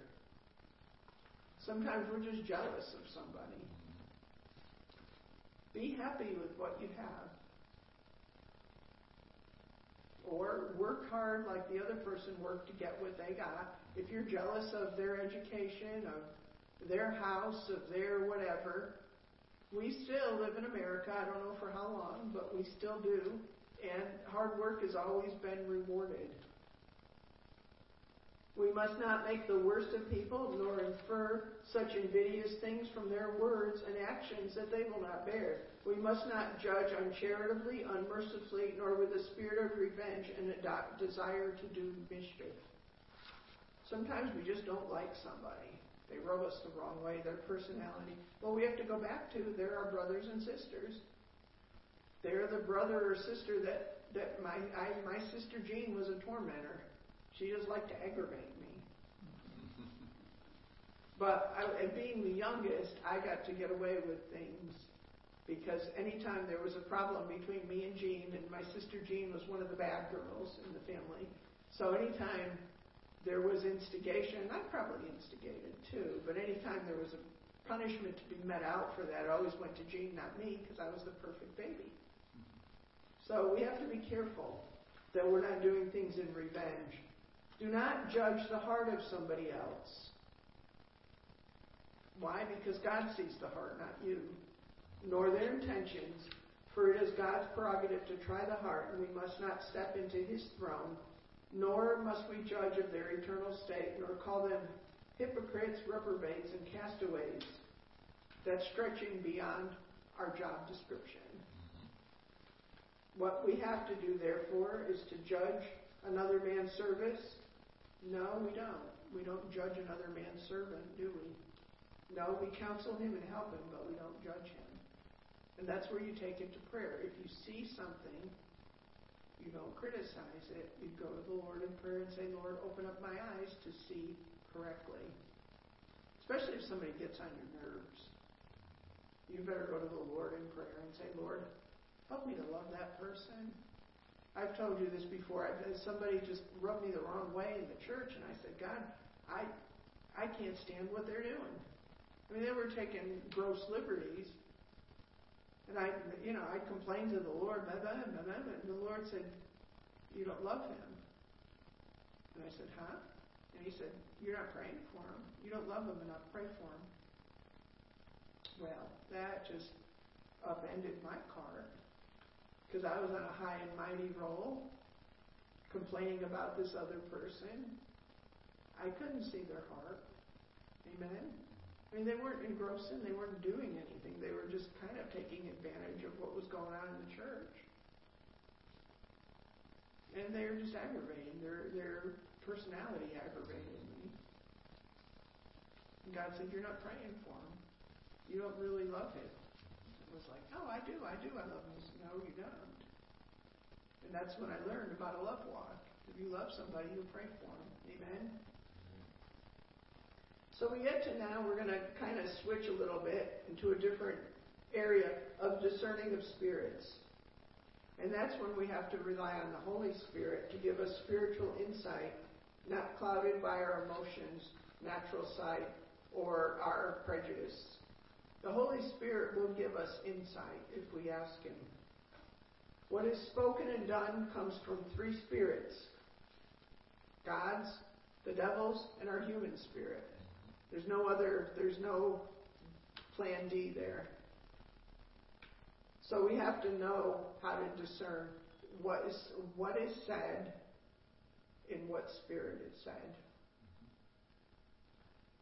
Sometimes we're just jealous of somebody. Be happy with what you have. Or work hard like the other person worked to get what they got. If you're jealous of their education, of their house, of their whatever, we still live in America. I don't know for how long, but we still do and hard work has always been rewarded. We must not make the worst of people, nor infer such invidious things from their words and actions that they will not bear. We must not judge uncharitably, unmercifully, nor with a spirit of revenge and a desire to do mischief. Sometimes we just don't like somebody. They rub us the wrong way, their personality. Well, we have to go back to they're our brothers and sisters. They're the brother or sister that, that my, I, my sister Jean was a tormentor. She just liked to aggravate me. But I, and being the youngest, I got to get away with things because anytime there was a problem between me and Jean, and my sister Jean was one of the bad girls in the family, so anytime there was instigation, I probably instigated too, but anytime there was a punishment to be met out for that, it always went to Jean, not me, because I was the perfect baby. So we have to be careful that we're not doing things in revenge. Do not judge the heart of somebody else. Why? Because God sees the heart, not you, nor their intentions. For it is God's prerogative to try the heart, and we must not step into his throne, nor must we judge of their eternal state, nor call them hypocrites, reprobates, and castaways. That's stretching beyond our job description. What we have to do, therefore, is to judge another man's service. No, we don't. We don't judge another man's servant, do we? No, we counsel him and help him, but we don't judge him. And that's where you take it to prayer. If you see something, you don't criticize it. You go to the Lord in prayer and say, Lord, open up my eyes to see correctly. Especially if somebody gets on your nerves. You better go to the Lord in prayer and say, Lord, help me to love that person. I've told you this before. Somebody just rub me the wrong way in the church, and I said, God, I I can't stand what they're doing. I mean, they were taking gross liberties. And I, you know, I complained to the Lord, blah, blah, blah, blah, and the Lord said, You don't love him. And I said, Huh? And he said, You're not praying for him. You don't love him enough. Pray for him. Well, that just upended my cart because I was on a high and mighty roll, complaining about this other person. I couldn't see their heart. Amen. I mean, they weren't engrossed in, they weren't doing anything. They were just kind of taking advantage of what was going on in the church. And they were just aggravating. Their their personality aggravated me. And God said, You're not praying for him. You don't really love him. It was like, Oh, I do, I do, I love him. I said, No, you don't. And that's when I learned about a love walk. If you love somebody, you'll pray for them. Amen. So we get to now, we're going to kind of switch a little bit into a different area of discerning of spirits. And that's when we have to rely on the Holy Spirit to give us spiritual insight, not clouded by our emotions, natural sight, or our prejudice. The Holy Spirit will give us insight if we ask Him. What is spoken and done comes from three spirits God's, the devil's, and our human spirit. There's no other, there's no plan D there. So we have to know how to discern what is what is said in what spirit is said.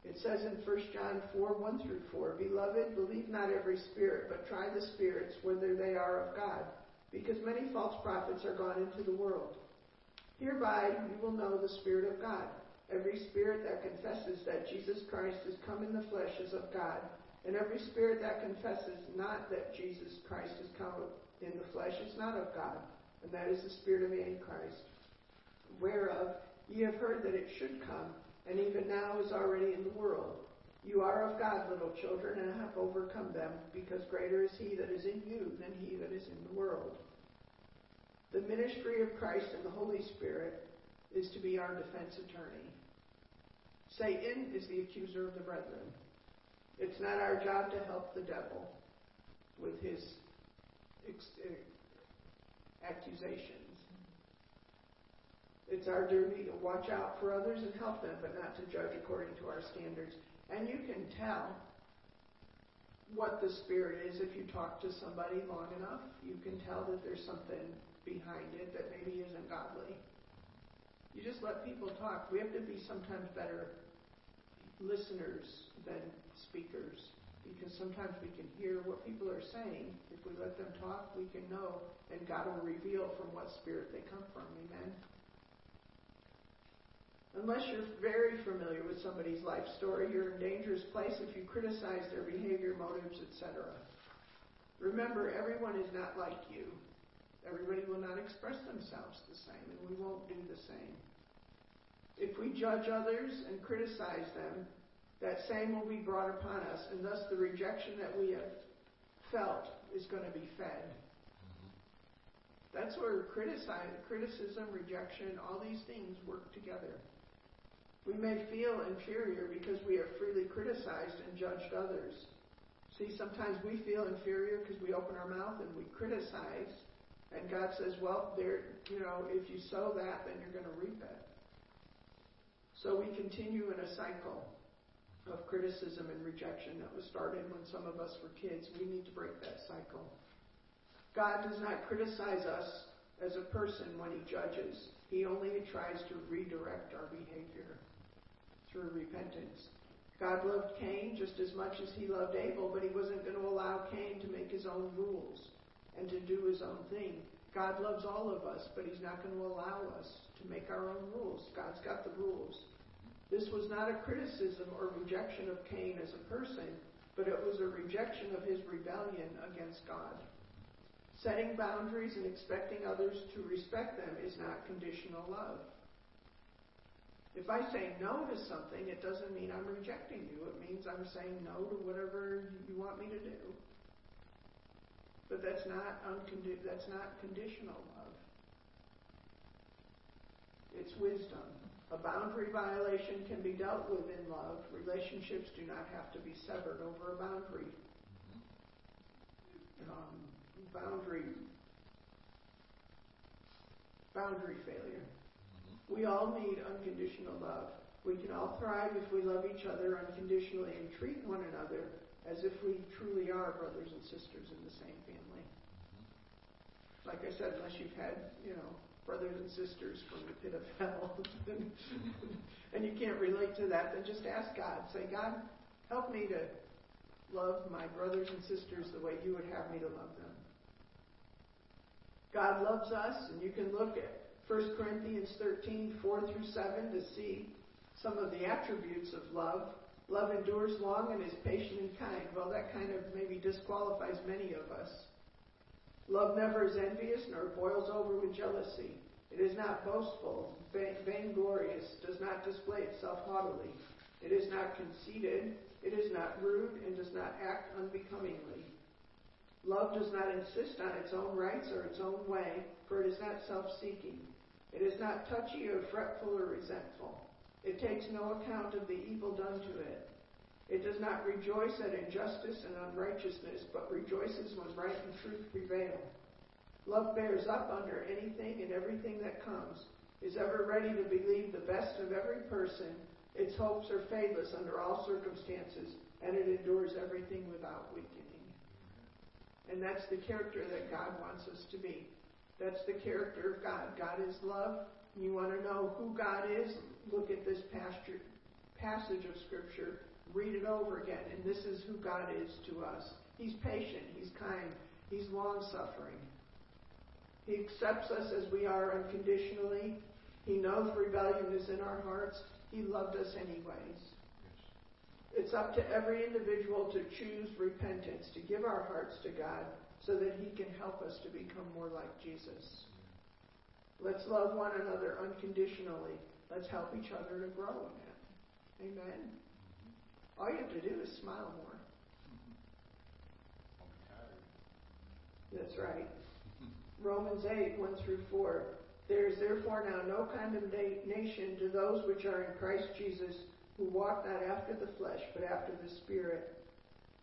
It says in 1 John 4 1 through 4 Beloved, believe not every spirit, but try the spirits whether they are of God, because many false prophets are gone into the world. Hereby you will know the Spirit of God. Every spirit that confesses that Jesus Christ is come in the flesh is of God, and every spirit that confesses not that Jesus Christ is come in the flesh is not of God, and that is the spirit of Antichrist, whereof ye have heard that it should come, and even now is already in the world. You are of God, little children, and have overcome them, because greater is he that is in you than he that is in the world. The ministry of Christ and the Holy Spirit is to be our defense attorney. Satan is the accuser of the brethren. It's not our job to help the devil with his ex- eh, accusations. It's our duty to watch out for others and help them, but not to judge according to our standards. And you can tell what the spirit is if you talk to somebody long enough. You can tell that there's something behind it that maybe isn't godly. You just let people talk. We have to be sometimes better listeners than speakers because sometimes we can hear what people are saying. If we let them talk, we can know, and God will reveal from what spirit they come from. Amen. Unless you're very familiar with somebody's life story, you're in a dangerous place if you criticize their behavior, motives, etc. Remember, everyone is not like you. Everybody will not express themselves the same, and we won't do the same. If we judge others and criticize them, that same will be brought upon us, and thus the rejection that we have felt is going to be fed. Mm-hmm. That's where criticism, rejection, all these things work together. We may feel inferior because we have freely criticized and judged others. See, sometimes we feel inferior because we open our mouth and we criticize, and God says, "Well, there, you know, if you sow that, then you're going to reap it." So we continue in a cycle of criticism and rejection that was started when some of us were kids. We need to break that cycle. God does not criticize us as a person when he judges. He only tries to redirect our behavior through repentance. God loved Cain just as much as he loved Abel, but he wasn't going to allow Cain to make his own rules and to do his own thing. God loves all of us, but he's not going to allow us make our own rules. God's got the rules. This was not a criticism or rejection of Cain as a person, but it was a rejection of his rebellion against God. Setting boundaries and expecting others to respect them is not conditional love. If I say no to something, it doesn't mean I'm rejecting you. It means I'm saying no to whatever you want me to do. But that's not uncondi- that's not conditional love. It's wisdom. A boundary violation can be dealt with in love. Relationships do not have to be severed over a boundary. Um, boundary boundary failure. We all need unconditional love. We can all thrive if we love each other unconditionally and treat one another as if we truly are brothers and sisters in the same family. Like I said, unless you've had, you know, brothers and sisters from the pit of hell and you can't relate to that, then just ask God. Say, God, help me to love my brothers and sisters the way you would have me to love them. God loves us, and you can look at 1 Corinthians 13, 4 through 7 to see some of the attributes of love. Love endures long and is patient and kind. Well, that kind of maybe disqualifies many of us. Love never is envious nor boils over with jealousy. It is not boastful, vainglorious, does not display itself haughtily. It is not conceited. It is not rude and does not act unbecomingly. Love does not insist on its own rights or its own way, for it is not self seeking. It is not touchy or fretful or resentful. It takes no account of the evil done to it. It does not rejoice at injustice and unrighteousness, but rejoices when right and truth prevail. Love bears up under anything and everything that comes, is ever ready to believe the best of every person. Its hopes are fadeless under all circumstances, and it endures everything without weakening. And that's the character that God wants us to be. That's the character of God. God is love. You want to know who God is? Look at this pasture, passage of Scripture. Read it over again. And this is who God is to us. He's patient. He's kind. He's long suffering. He accepts us as we are unconditionally. He knows rebellion is in our hearts. He loved us anyways. It's up to every individual to choose repentance, to give our hearts to God so that He can help us to become more like Jesus. Let's love one another unconditionally. Let's help each other to grow in it. Amen. All you have to do is smile more. That's right. Romans 8, 1 through 4. There is therefore now no condemnation to those which are in Christ Jesus, who walk not after the flesh, but after the Spirit.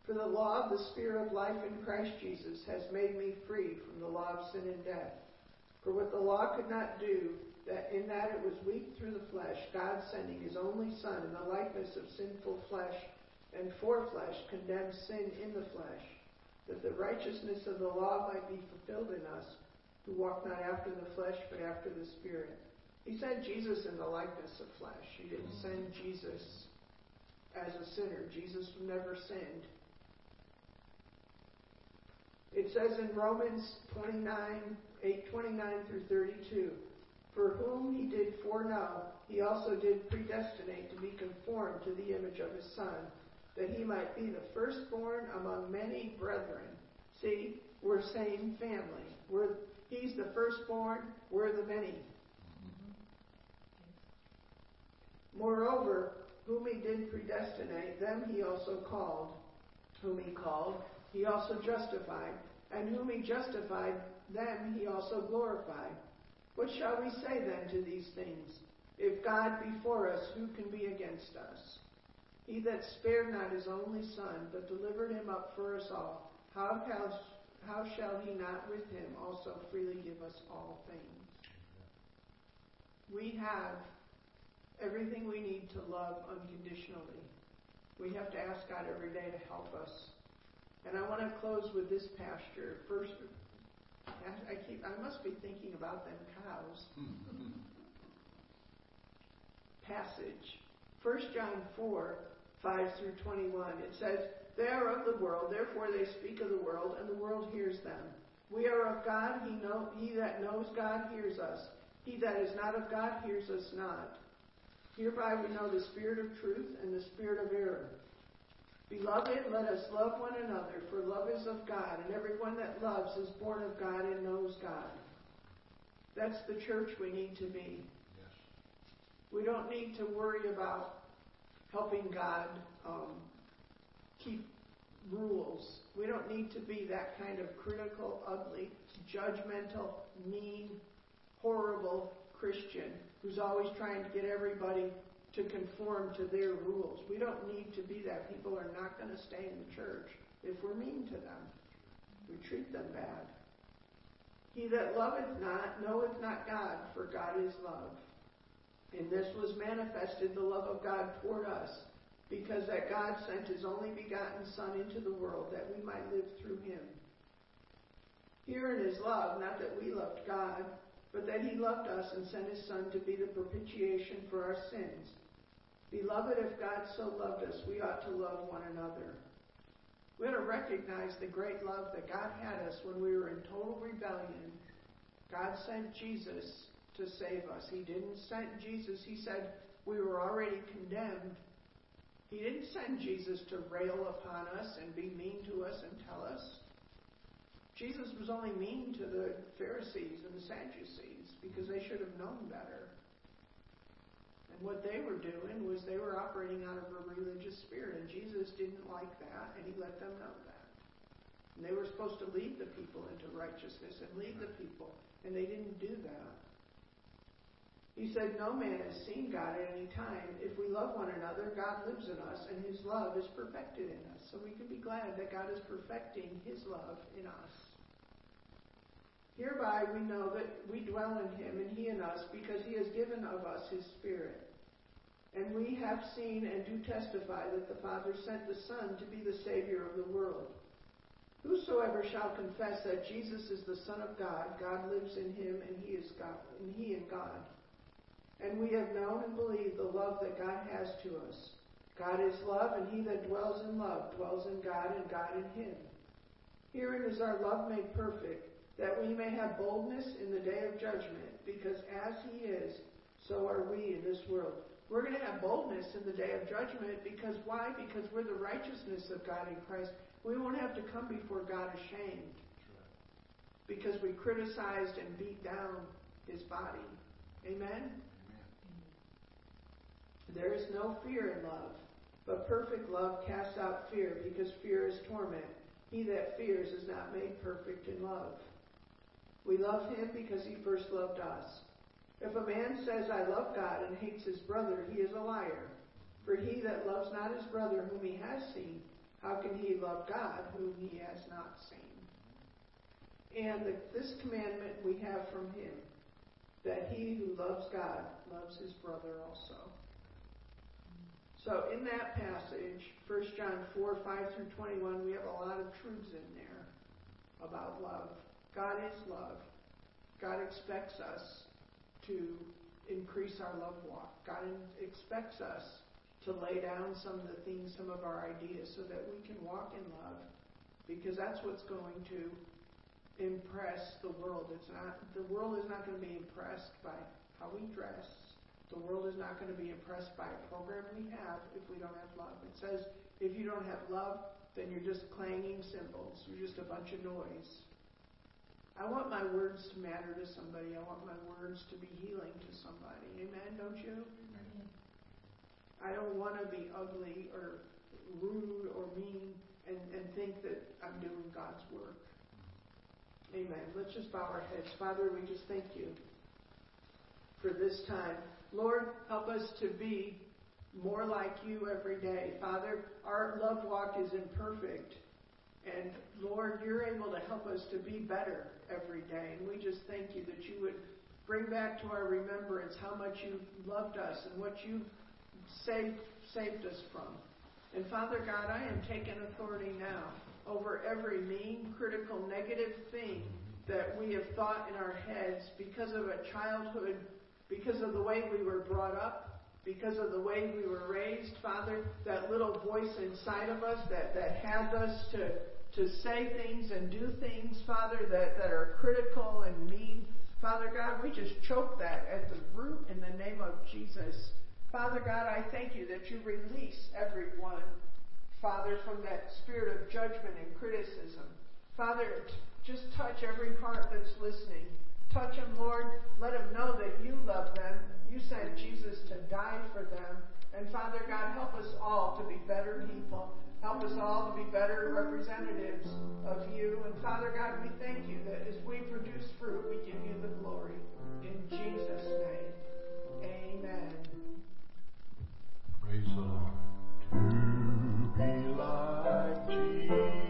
For the law of the Spirit of life in Christ Jesus has made me free from the law of sin and death. For what the law could not do, that in that it was weak through the flesh, God sending his only Son in the likeness of sinful flesh, and for flesh condemned sin in the flesh, that the righteousness of the law might be fulfilled in us, who walk not after the flesh, but after the Spirit. He sent Jesus in the likeness of flesh. He didn't send Jesus as a sinner. Jesus never sinned. It says in Romans 29, 8, 29 through 32, For whom he did foreknow, he also did predestinate to be conformed to the image of his Son, that he might be the firstborn among many brethren. See, we're same family. We're, he's the firstborn, we're the many. Moreover, whom he did predestinate, them he also called. Whom he called, he also justified. And whom he justified, them he also glorified. What shall we say then to these things? If God be for us, who can be against us? He that spared not his only Son, but delivered him up for us all, how, how shall he not with him also freely give us all things? We have everything we need to love unconditionally. We have to ask God every day to help us. And I want to close with this pasture. First, I keep I must be thinking about them cows. Passage. 1 John 4, 5 through 21. It says, They are of the world, therefore they speak of the world, and the world hears them. We are of God, he, know, he that knows God hears us. He that is not of God hears us not. Hereby we know the spirit of truth and the spirit of error. Beloved, let us love one another, for love is of God, and everyone that loves is born of God and knows God. That's the church we need to be. Yes. We don't need to worry about helping God um, keep rules. We don't need to be that kind of critical, ugly, judgmental, mean, horrible Christian who's always trying to get everybody to conform to their rules. We don't need to be that. People are not going to stay in the church if we're mean to them. We treat them bad. He that loveth not knoweth not God, for God is love. And this was manifested the love of God toward us, because that God sent his only begotten Son into the world that we might live through him. Herein is love, not that we loved God, but that he loved us and sent his Son to be the propitiation for our sins. Beloved, if God so loved us, we ought to love one another. We ought to recognize the great love that God had us when we were in total rebellion. God sent Jesus to save us. He didn't send Jesus, He said we were already condemned. He didn't send Jesus to rail upon us and be mean to us and tell us. Jesus was only mean to the Pharisees and the Sadducees because they should have known better. And what they were doing was they were operating out of a religious spirit, and Jesus didn't like that, and he let them know that. And they were supposed to lead the people into righteousness and lead the people, and they didn't do that. He said, No man has seen God at any time. If we love one another, God lives in us, and his love is perfected in us. So we can be glad that God is perfecting his love in us. Hereby we know that we dwell in him and he in us because he has given of us his Spirit. And we have seen and do testify that the Father sent the Son to be the Savior of the world. Whosoever shall confess that Jesus is the Son of God, God lives in him and he is God and he in God. And we have known and believed the love that God has to us. God is love, and he that dwells in love dwells in God and God in him. Herein is our love made perfect that we may have boldness in the day of judgment, because as he is, so are we in this world. We're going to have boldness in the day of judgment because why? Because we're the righteousness of God in Christ. We won't have to come before God ashamed because we criticized and beat down his body. Amen? Amen? There is no fear in love, but perfect love casts out fear because fear is torment. He that fears is not made perfect in love. We love him because he first loved us. If a man says, I love God, and hates his brother, he is a liar. For he that loves not his brother whom he has seen, how can he love God whom he has not seen? And the, this commandment we have from him, that he who loves God loves his brother also. So in that passage, 1 John 4, 5 through 21, we have a lot of truths in there about love. God is love. God expects us to increase our love walk. God expects us to lay down some of the things, some of our ideas, so that we can walk in love. Because that's what's going to impress the world. It's not the world is not going to be impressed by how we dress. The world is not going to be impressed by a program we have if we don't have love. It says if you don't have love, then you're just clanging cymbals. You're just a bunch of noise. I want my words to matter to somebody. I want my words to be healing to somebody. Amen, don't you? Amen. I don't want to be ugly or rude or mean and, and think that I'm doing God's work. Amen. Let's just bow our heads. Father, we just thank you for this time. Lord, help us to be more like you every day. Father, our love walk is imperfect. And Lord, you're able to help us to be better every day. And we just thank you that you would bring back to our remembrance how much you loved us and what you saved, saved us from. And Father God, I am taking authority now over every mean, critical, negative thing that we have thought in our heads because of a childhood, because of the way we were brought up, because of the way we were raised. Father, that little voice inside of us that, that has us to, to say things and do things, Father, that, that are critical and mean. Father God, we just choke that at the root in the name of Jesus. Father God, I thank you that you release everyone, Father, from that spirit of judgment and criticism. Father, just touch every heart that's listening. Touch them, Lord. Let them know that you love them. You sent Jesus to die for them. And Father God, help us all to be better people. Help us all to be better representatives of you. And Father God, we thank you that as we produce fruit, we give you the glory. In Jesus' name, amen. Praise the Lord. To be like Jesus.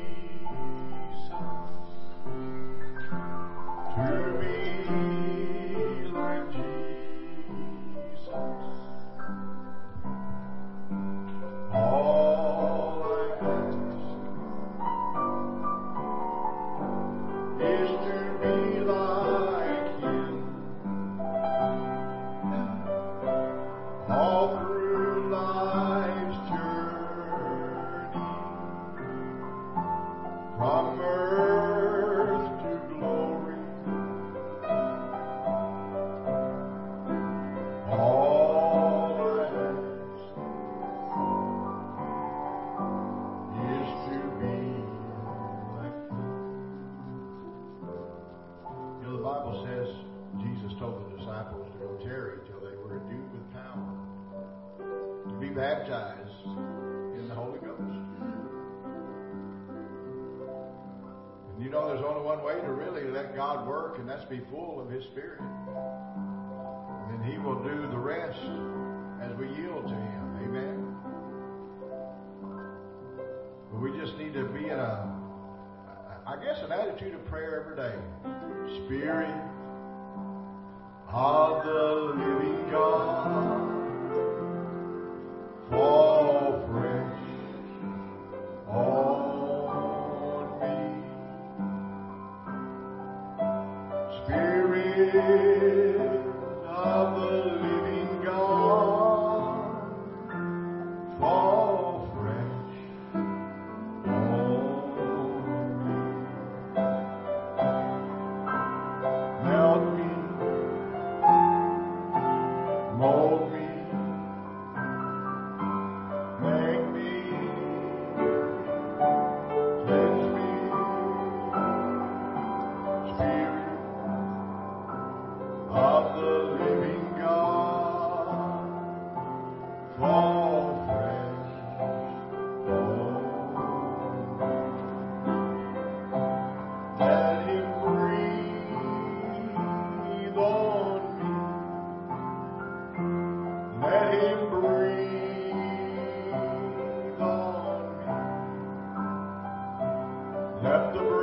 Let the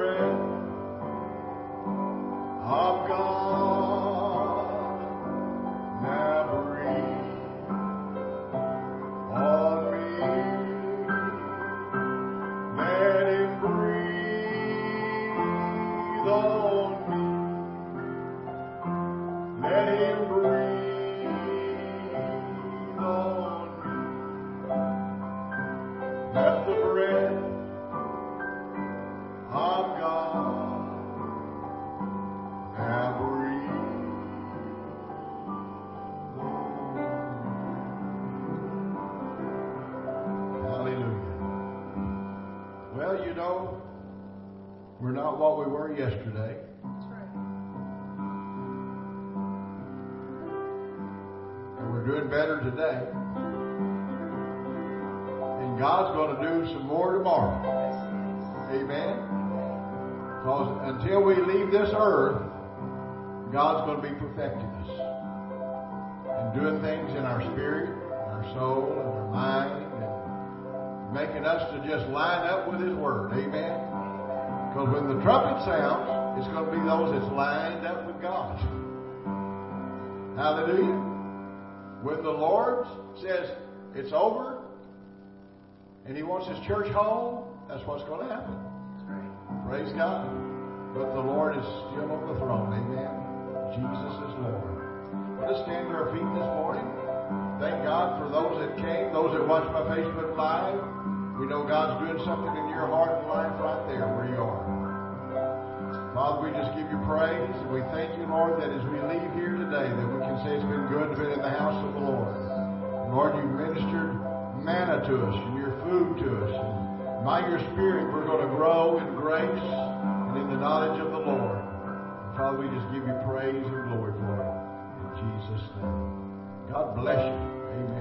sounds, it's going to be those that's lined up with God. Hallelujah. When the Lord says it's over and He wants His church home, that's what's going to happen. Praise God. But the Lord is still on the throne. Amen. Jesus is Lord. Let us stand to our feet this morning. Thank God for those that came, those that watched my Facebook Live. We know God's doing something in your heart and life right there where you are. Father, we just give you praise and we thank you, Lord, that as we leave here today, that we can say it's been good to be in the house of the Lord. Lord, you ministered manna to us and your food to us. And by your Spirit, we're going to grow in grace and in the knowledge of the Lord. And Father, we just give you praise and glory for it. In Jesus' name. God bless you. Amen.